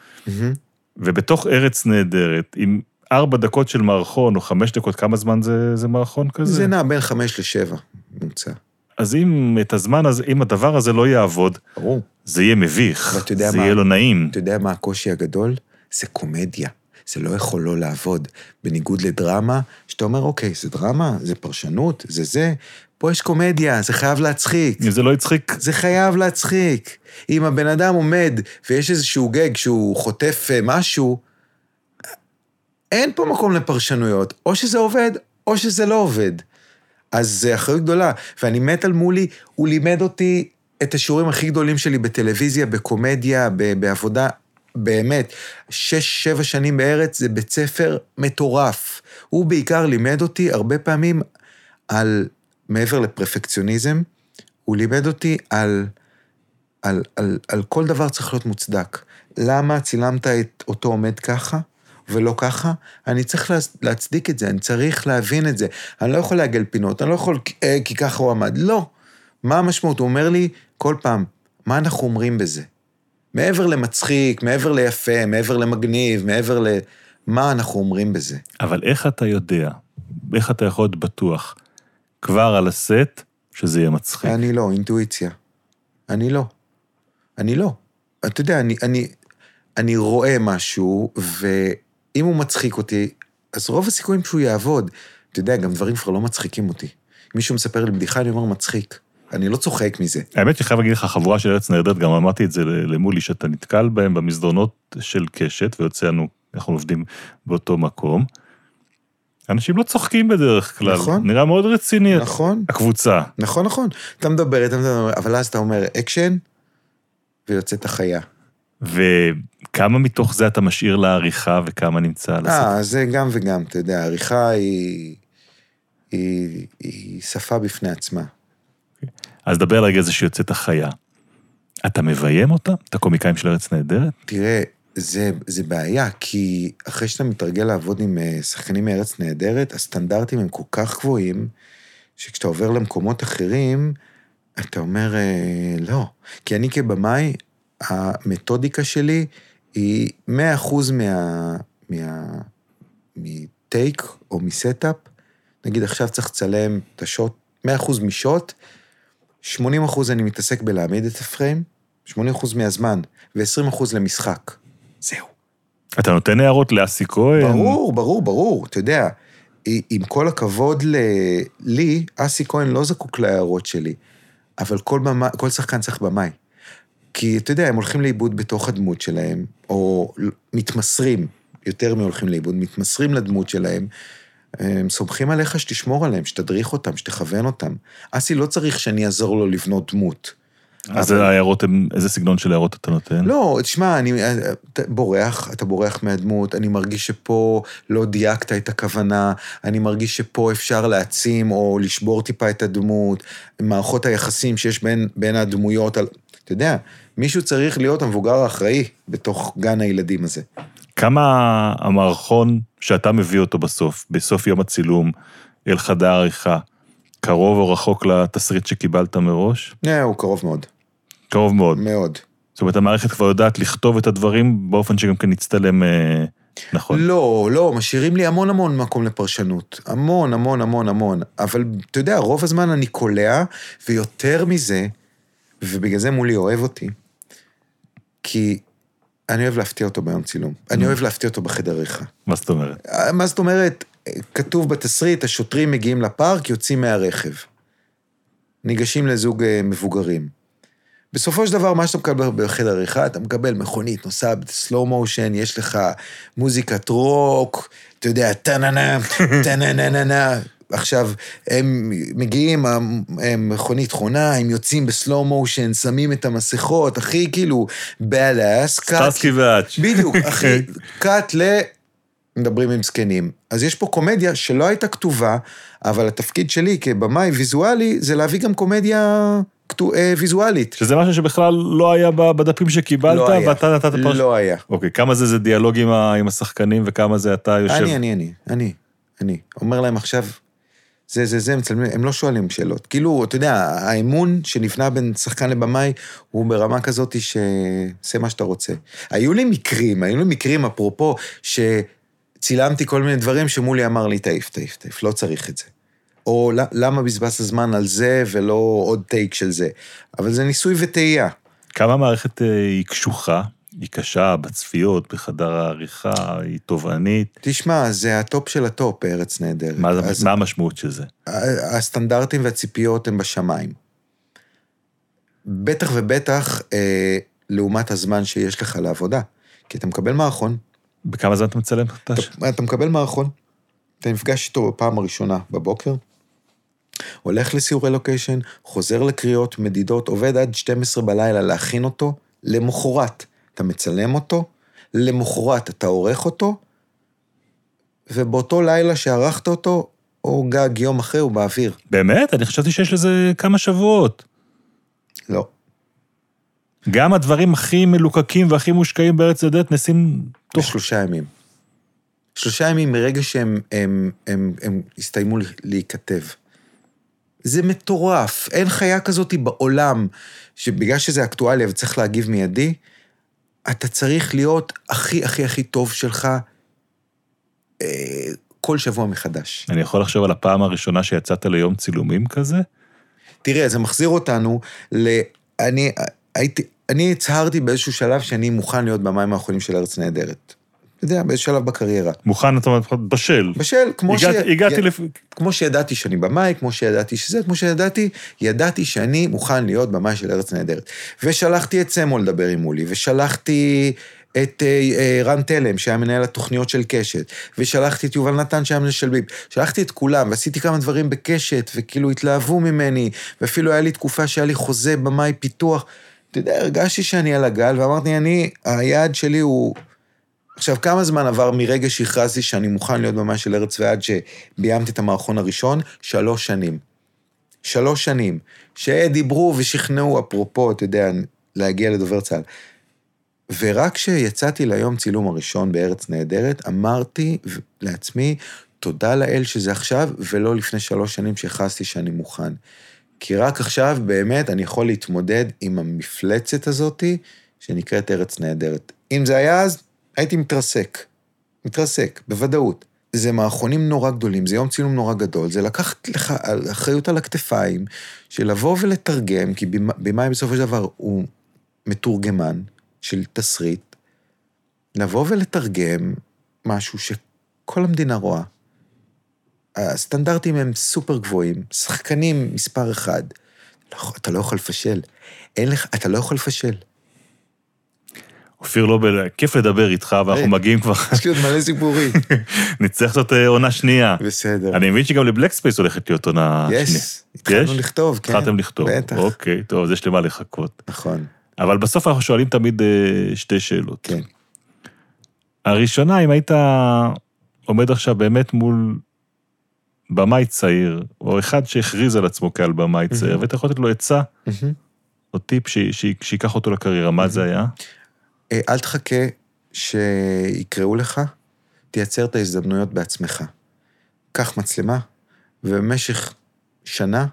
ובתוך ארץ נהדרת, עם ארבע דקות של מערכון, או חמש דקות, כמה זמן זה, זה מערכון כזה? זה נע בין חמש לשבע, ממוצע. אז אם את הזמן הזה, אם הדבר הזה לא יעבוד, ברור. זה יהיה מביך, זה מה? יהיה לא נעים. אתה יודע מה הקושי הגדול? זה קומדיה. זה לא יכול לא לעבוד. בניגוד לדרמה, שאתה אומר, אוקיי, זה דרמה, זה פרשנות, זה זה. פה יש קומדיה, זה חייב להצחיק. אם זה לא יצחיק, זה חייב להצחיק. אם הבן אדם עומד ויש איזשהו גג שהוא חוטף אה, משהו, אין פה מקום לפרשנויות. או שזה עובד, או שזה לא עובד. אז זה אחריות גדולה. ואני מת על מולי, הוא לימד אותי את השיעורים הכי גדולים שלי בטלוויזיה, בקומדיה, בעבודה. באמת, שש, שבע שנים בארץ זה בית ספר מטורף. הוא בעיקר לימד אותי הרבה פעמים על, מעבר לפרפקציוניזם, הוא לימד אותי על, על, על, על כל דבר צריך להיות מוצדק. למה צילמת את אותו עומד ככה ולא ככה? אני צריך לה, להצדיק את זה, אני צריך להבין את זה. אני לא יכול לעגל פינות, אני לא יכול אה, כי ככה הוא עמד. לא. מה המשמעות? הוא אומר לי כל פעם, מה אנחנו אומרים בזה? מעבר למצחיק, מעבר ליפה, מעבר למגניב, מעבר ל... מה אנחנו אומרים בזה? אבל איך אתה יודע, איך אתה יכול להיות בטוח, כבר על הסט, שזה יהיה מצחיק? אני לא, אינטואיציה. אני לא. אני לא. אתה יודע, אני, אני, אני רואה משהו, ואם הוא מצחיק אותי, אז רוב הסיכויים שהוא יעבוד. אתה יודע, גם דברים כבר לא מצחיקים אותי. מישהו מספר לי בדיחה, אני אומר מצחיק. אני לא צוחק מזה. האמת שחייב להגיד לך, חבורה של ארץ נהדרת, גם אמרתי את זה למולי, שאתה נתקל בהם במסדרונות של קשת, ויוצא לנו, אנחנו עובדים באותו מקום. אנשים לא צוחקים בדרך כלל, נכון. נראה מאוד רציני, נכון, הקבוצה. נכון, נכון. אתה מדבר, אתה מדבר, אבל אז אתה אומר אקשן, ויוצאת החיה. וכמה מתוך זה אתה משאיר לעריכה וכמה נמצא על הסרט? אה, זה גם וגם, אתה יודע, העריכה היא, היא, היא שפה בפני עצמה. אז דבר רגע זה שיוצאת החיה. אתה מביים אותה? את הקומיקאים של ארץ נהדרת? תראה, זה, זה בעיה, כי אחרי שאתה מתרגל לעבוד עם אה, שחקנים מארץ נהדרת, הסטנדרטים הם כל כך גבוהים, שכשאתה עובר למקומות אחרים, אתה אומר, אה, לא. כי אני כבמאי, המתודיקה שלי היא 100% מה... מה... מטייק או מסטאפ. נגיד עכשיו צריך לצלם את השוט, 100% משוט, 80% אני מתעסק בלהעמיד את הפריים, 80% מהזמן, ו-20% למשחק. זהו. אתה נותן הערות לאסי כהן? ברור, ברור, ברור. אתה יודע, עם כל הכבוד ל... לי, אסי כהן לא זקוק להערות שלי, אבל כל, במה, כל שחקן צריך במאי. כי אתה יודע, הם הולכים לאיבוד בתוך הדמות שלהם, או מתמסרים, יותר מהולכים לאיבוד, מתמסרים לדמות שלהם. הם סומכים עליך שתשמור עליהם, שתדריך אותם, שתכוון אותם. אסי לא צריך שאני אעזור לו לבנות דמות. אז אבל- ההערות הם, איזה סגנון של הערות אתה נותן? לא, תשמע, אני אתה בורח, אתה בורח מהדמות, אני מרגיש שפה לא דייקת את הכוונה, אני מרגיש שפה אפשר להעצים או לשבור טיפה את הדמות, מערכות היחסים שיש בין, בין הדמויות, על- אתה יודע, מישהו צריך להיות המבוגר האחראי בתוך גן הילדים הזה. כמה המערכון שאתה מביא אותו בסוף, בסוף יום הצילום, אל חדר העריכה, קרוב או רחוק לתסריט שקיבלת מראש? אה, הוא קרוב מאוד, קרוב מאוד. מאוד. זאת אומרת, המערכת כבר יודעת לכתוב את הדברים באופן שגם כן יצטלם אה, נכון. לא, לא, משאירים לי המון המון מקום לפרשנות. המון, המון, המון, המון. אבל אתה יודע, רוב הזמן אני קולע, ויותר מזה, ובגלל זה מולי אוהב אותי, כי אני אוהב להפתיע אותו ביום צילום. אני אוהב להפתיע אותו בחדר עריכה. מה זאת אומרת? מה זאת אומרת? כתוב בתסריט, השוטרים מגיעים לפארק, יוצאים מהרכב. ניגשים לזוג אה, מבוגרים. בסופו של דבר, מה שאתה מקבל בחדר עריכה, אתה מקבל מכונית נוסעת בסלואו מושן, יש לך מוזיקת רוק, אתה יודע, טה-נה-נה, טה-נה-נה-נה-נה. עכשיו, הם מגיעים, המכונית חונה, הם יוצאים בסלואו מושן, שמים את המסכות, הכי כאילו בלאס, סטארסקי ואץ'. בדיוק, אחי, קאט ל... מדברים עם זקנים. אז יש פה קומדיה שלא הייתה כתובה, אבל התפקיד שלי כבמאי ויזואלי זה להביא גם קומדיה ויזואלית. שזה משהו שבכלל לא היה בדפים שקיבלת, לא היה. ואתה נתת פרש... לא היה. אוקיי, כמה זה זה דיאלוג עם ה- עם השחקנים וכמה זה אתה יושב... אני, אני, אני, אני, אני. אומר להם עכשיו, זה, זה, זה, מצלמים, הם לא שואלים שאלות. כאילו, אתה יודע, האמון שנבנה בין שחקן לבמאי הוא ברמה כזאת שעשה מה שאתה רוצה. היו לי מקרים, היו לי מקרים, אפרופו, שצילמתי כל מיני דברים שמולי אמר לי, תעיף, תעיף, תעיף, לא צריך את זה. או "ל- למה בזבזת זמן על זה ולא עוד טייק של זה. אבל זה ניסוי וטעייה. כמה המערכת אה, היא קשוחה, היא קשה בצפיות, בחדר העריכה, היא תובענית. תשמע, זה הטופ של הטופ, ארץ נהדרת. מה, אז מה המשמעות של זה? הסטנדרטים והציפיות הם בשמיים. בטח ובטח אה, לעומת הזמן שיש לך לעבודה. כי אתה מקבל מערכון, בכמה זמן אתה מצלם? אתה, אתה מקבל מערכון, אתה נפגש איתו בפעם הראשונה בבוקר, הולך לסיורי לוקיישן, חוזר לקריאות, מדידות, עובד עד 12 בלילה להכין אותו, למחרת אתה מצלם אותו, למחרת אתה עורך אותו, ובאותו לילה שערכת אותו, או גג יום אחרי הוא באוויר. באמת? אני חשבתי שיש לזה כמה שבועות. לא. גם הדברים הכי מלוקקים והכי מושקעים בארץ נהדרת נעשים תוך... בשלושה ימים. שלושה ימים מרגע שהם הם, הם, הם הסתיימו להיכתב. זה מטורף, אין חיה כזאת בעולם, שבגלל שזה אקטואליה וצריך להגיב מיידי, אתה צריך להיות הכי הכי הכי טוב שלך אה, כל שבוע מחדש. אני יכול לחשוב על הפעם הראשונה שיצאת ליום צילומים כזה? תראה, זה מחזיר אותנו ל... אני הייתי... אני הצהרתי באיזשהו שלב שאני מוכן להיות במים האחרונים של ארץ נהדרת. יודע, באיזה שלב בקריירה. מוכן, אתה אומר, בשל. בשל, כמו ש... הגעתי- הגעתי לפ... כמו שידעתי שאני במאי, כמו שידעתי שזה, כמו שידעתי, ידעתי שאני מוכן להיות במאי של ארץ נהדרת. ושלחתי את סמו לדבר עם מולי, ושלחתי את אה, אה, רן תלם, שהיה מנהל התוכניות של קשת, ושלחתי את יובל נתן, שהיה מנהל של ביב. שלחתי את כולם, ועשיתי כמה דברים בקשת, וכאילו התלהבו ממני, ואפילו היה לי תקופה שהיה לי חוזה במאי פיתוח. אתה יודע, הרגשתי שאני על הגל, ואמרתי, אני, היעד שלי הוא... עכשיו, כמה זמן עבר מרגע שהכרזתי שאני מוכן להיות במאי של ארץ ועד שביימתי את המערכון הראשון? שלוש שנים. שלוש שנים. שדיברו ושכנעו, אפרופו, אתה יודע, להגיע לדובר צה"ל. ורק כשיצאתי ליום צילום הראשון בארץ נהדרת, אמרתי לעצמי, תודה לאל שזה עכשיו, ולא לפני שלוש שנים שהכרזתי שאני מוכן. כי רק עכשיו באמת אני יכול להתמודד עם המפלצת הזאתי, שנקראת ארץ נהדרת. אם זה היה אז, הייתי מתרסק. מתרסק, בוודאות. זה מערכונים נורא גדולים, זה יום צילום נורא גדול, זה לקחת לך אחריות על הכתפיים, של לבוא ולתרגם, כי במ- במאי בסופו של דבר הוא מתורגמן של תסריט, לבוא ולתרגם משהו שכל המדינה רואה. הסטנדרטים הם סופר גבוהים, שחקנים מספר אחד. אתה לא יכול לפשל. אין לך, אתה לא יכול לפשל. אופיר לובל, כיף לדבר איתך, ואנחנו היי. מגיעים כבר, יש לי עוד מלא סיפורים. נצטרך לעשות אה, עונה שנייה. בסדר. אני מבין שגם לבלק ספייס הולכת להיות עונה שנייה. יש, התחלנו? לכתוב, כן. התחלתם לכתוב. בטח. אוקיי, טוב, אז יש למה לחכות. נכון, אבל בסוף אנחנו שואלים תמיד אה, שתי שאלות. כן. הראשונה, אם היית עומד עכשיו באמת מול במאי צעיר, או אחד שהכריז על עצמו כעל במאי צעיר. ואתה יכול לתת לו עצה. או טיפ שייקח אותו לקריירה, מה זה היה? אה, אל תחכה שיקראו לך, תייצר את ההזדמנויות בעצמך. קח מצלמה, ובמשך שנה,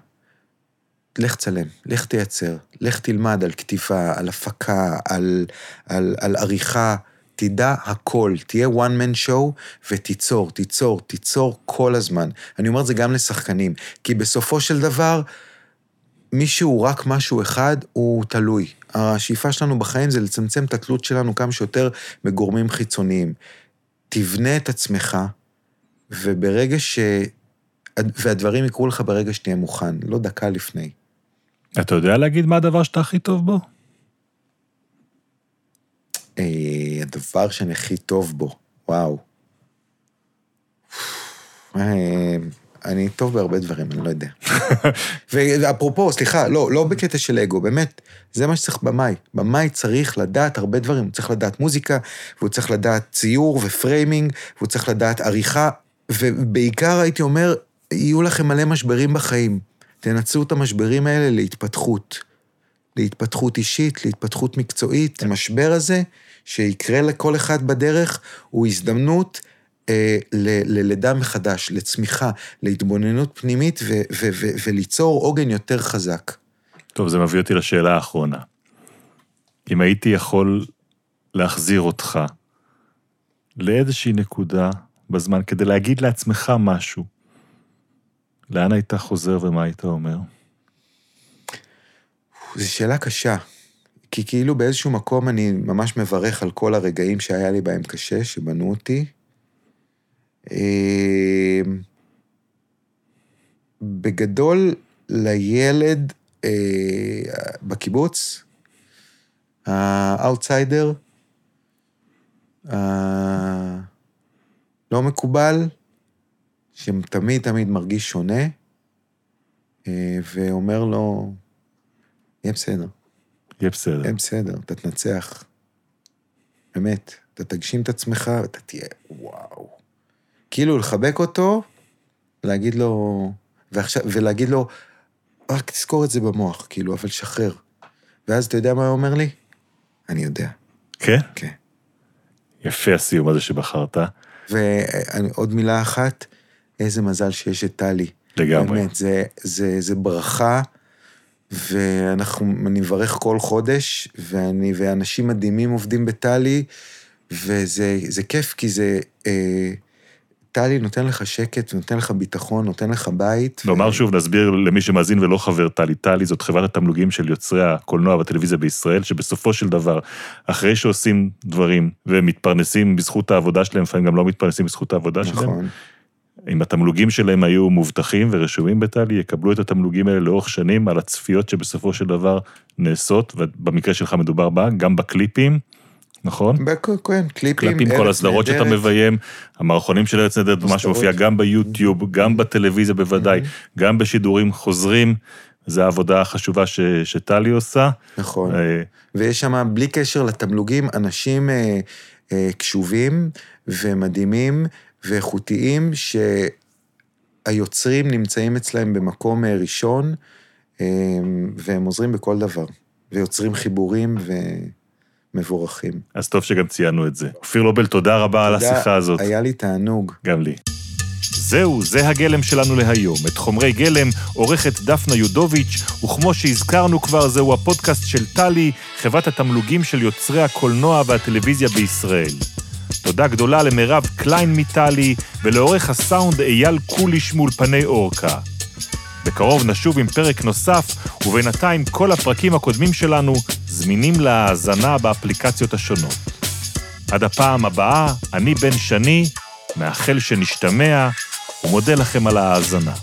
לך צלם, לך תייצר, לך תלמד על כתיבה, על הפקה, על, על, על עריכה, תדע הכל, תהיה one man show ותיצור, תיצור, תיצור כל הזמן. אני אומר את זה גם לשחקנים, כי בסופו של דבר, מי שהוא רק משהו אחד, הוא תלוי. השאיפה שלנו בחיים זה לצמצם את התלות שלנו כמה שיותר בגורמים חיצוניים. תבנה את עצמך, וברגע ש... והדברים יקרו לך ברגע שתהיה מוכן, לא דקה לפני. אתה יודע להגיד מה הדבר שאתה הכי טוב בו? אה, הדבר שאני הכי טוב בו, וואו. אה, אני טוב בהרבה דברים, אני לא יודע. ואפרופו, סליחה, לא, לא בקטע של אגו, באמת, זה מה שצריך במאי. במאי צריך לדעת הרבה דברים, הוא צריך לדעת מוזיקה, והוא צריך לדעת ציור ופריימינג, והוא צריך לדעת עריכה, ובעיקר הייתי אומר, יהיו לכם מלא משברים בחיים. תנצלו את המשברים האלה להתפתחות. להתפתחות אישית, להתפתחות מקצועית. המשבר הזה, שיקרה לכל אחד בדרך, הוא הזדמנות אה, ללידה מחדש, לצמיחה, להתבוננות פנימית ו- ו- ו- וליצור עוגן יותר חזק. טוב, זה מביא אותי לשאלה האחרונה. אם הייתי יכול להחזיר אותך לאיזושהי נקודה בזמן כדי להגיד לעצמך משהו, לאן היית חוזר ומה היית אומר? זו שאלה קשה, כי כאילו באיזשהו מקום אני ממש מברך על כל הרגעים שהיה לי בהם קשה, שבנו אותי. אה, בגדול, לילד אה, בקיבוץ, האאוטסיידר, הלא מקובל, שתמיד תמיד מרגיש שונה, אה, ואומר לו, יהיה בסדר, יהיה בסדר. יהיה בסדר, אתה תנצח. באמת, אתה תגשים את עצמך ואתה תהיה, וואו. כאילו לחבק אותו, להגיד לו, ועכשיו, ולהגיד לו, רק תזכור את זה במוח, כאילו, אבל שחרר. ואז אתה יודע מה הוא אומר לי? אני יודע, כן? כן. יפה הסיום הזה שבחרת. ועוד מילה אחת, איזה מזל שיש את טלי. לגמרי. באמת, זה, זה, זה ברכה, ואנחנו, אני מברך כל חודש, ואני, ואנשים מדהימים עובדים בטלי, וזה זה כיף, כי זה אה, טלי נותן לך שקט, נותן לך ביטחון, נותן לך בית. נאמר ו- שוב, נסביר למי שמאזין ולא חבר טלי. טלי זאת חברת התמלוגים של יוצרי הקולנוע והטלוויזיה בישראל, שבסופו של דבר, אחרי שעושים דברים ומתפרנסים בזכות העבודה שלהם, לפעמים גם לא מתפרנסים בזכות העבודה שלהם, נכון, אם התמלוגים שלהם היו מובטחים ורשומים בטלי, יקבלו את התמלוגים האלה לאורך שנים על הצפיות שבסופו של דבר נעשות, ובמקרה שלך מדובר בה, גם בקליפים, נכון? כן, קליפים, קליפים, כל הסדרות שאתה. מביים, המערכונים של ארץ נהדרת, מה. שמופיע גם ביוטיוב, גם בטלוויזיה בוודאי, גם בשידורים חוזרים, זו העבודה החשובה ש, שטלי עושה. נכון. אה, ויש שם, בלי קשר לתמלוגים, אנשים אה, אה, קשובים ומדהימים ואיכותיים, שהיוצרים נמצאים אצלהם במקום ראשון, אה, והם עוזרים בכל דבר, ויוצרים חיבורים ומבורכים. אז טוב שגם ציינו את זה. אופיר לובל, תודה רבה על תודה, השיחה הזאת. היה לי תענוג. גם לי. זהו, זה הגלם שלנו להיום. את חומרי גלם עורכת דפנה יודוביץ', וכמו שהזכרנו כבר, זהו הפודקאסט של טלי, חברת התמלוגים של יוצרי הקולנוע והטלוויזיה בישראל. תודה גדולה למירב קליין מטלי, ולעורך הסאונד אייל קוליש מאולפני אורקה. בקרוב נשוב עם פרק נוסף, ובינתיים כל הפרקים הקודמים שלנו זמינים להאזנה באפליקציות השונות. עד הפעם הבאה, אני בן שני, מאחל שנשתמע, ומודה לכם על ההאזנה.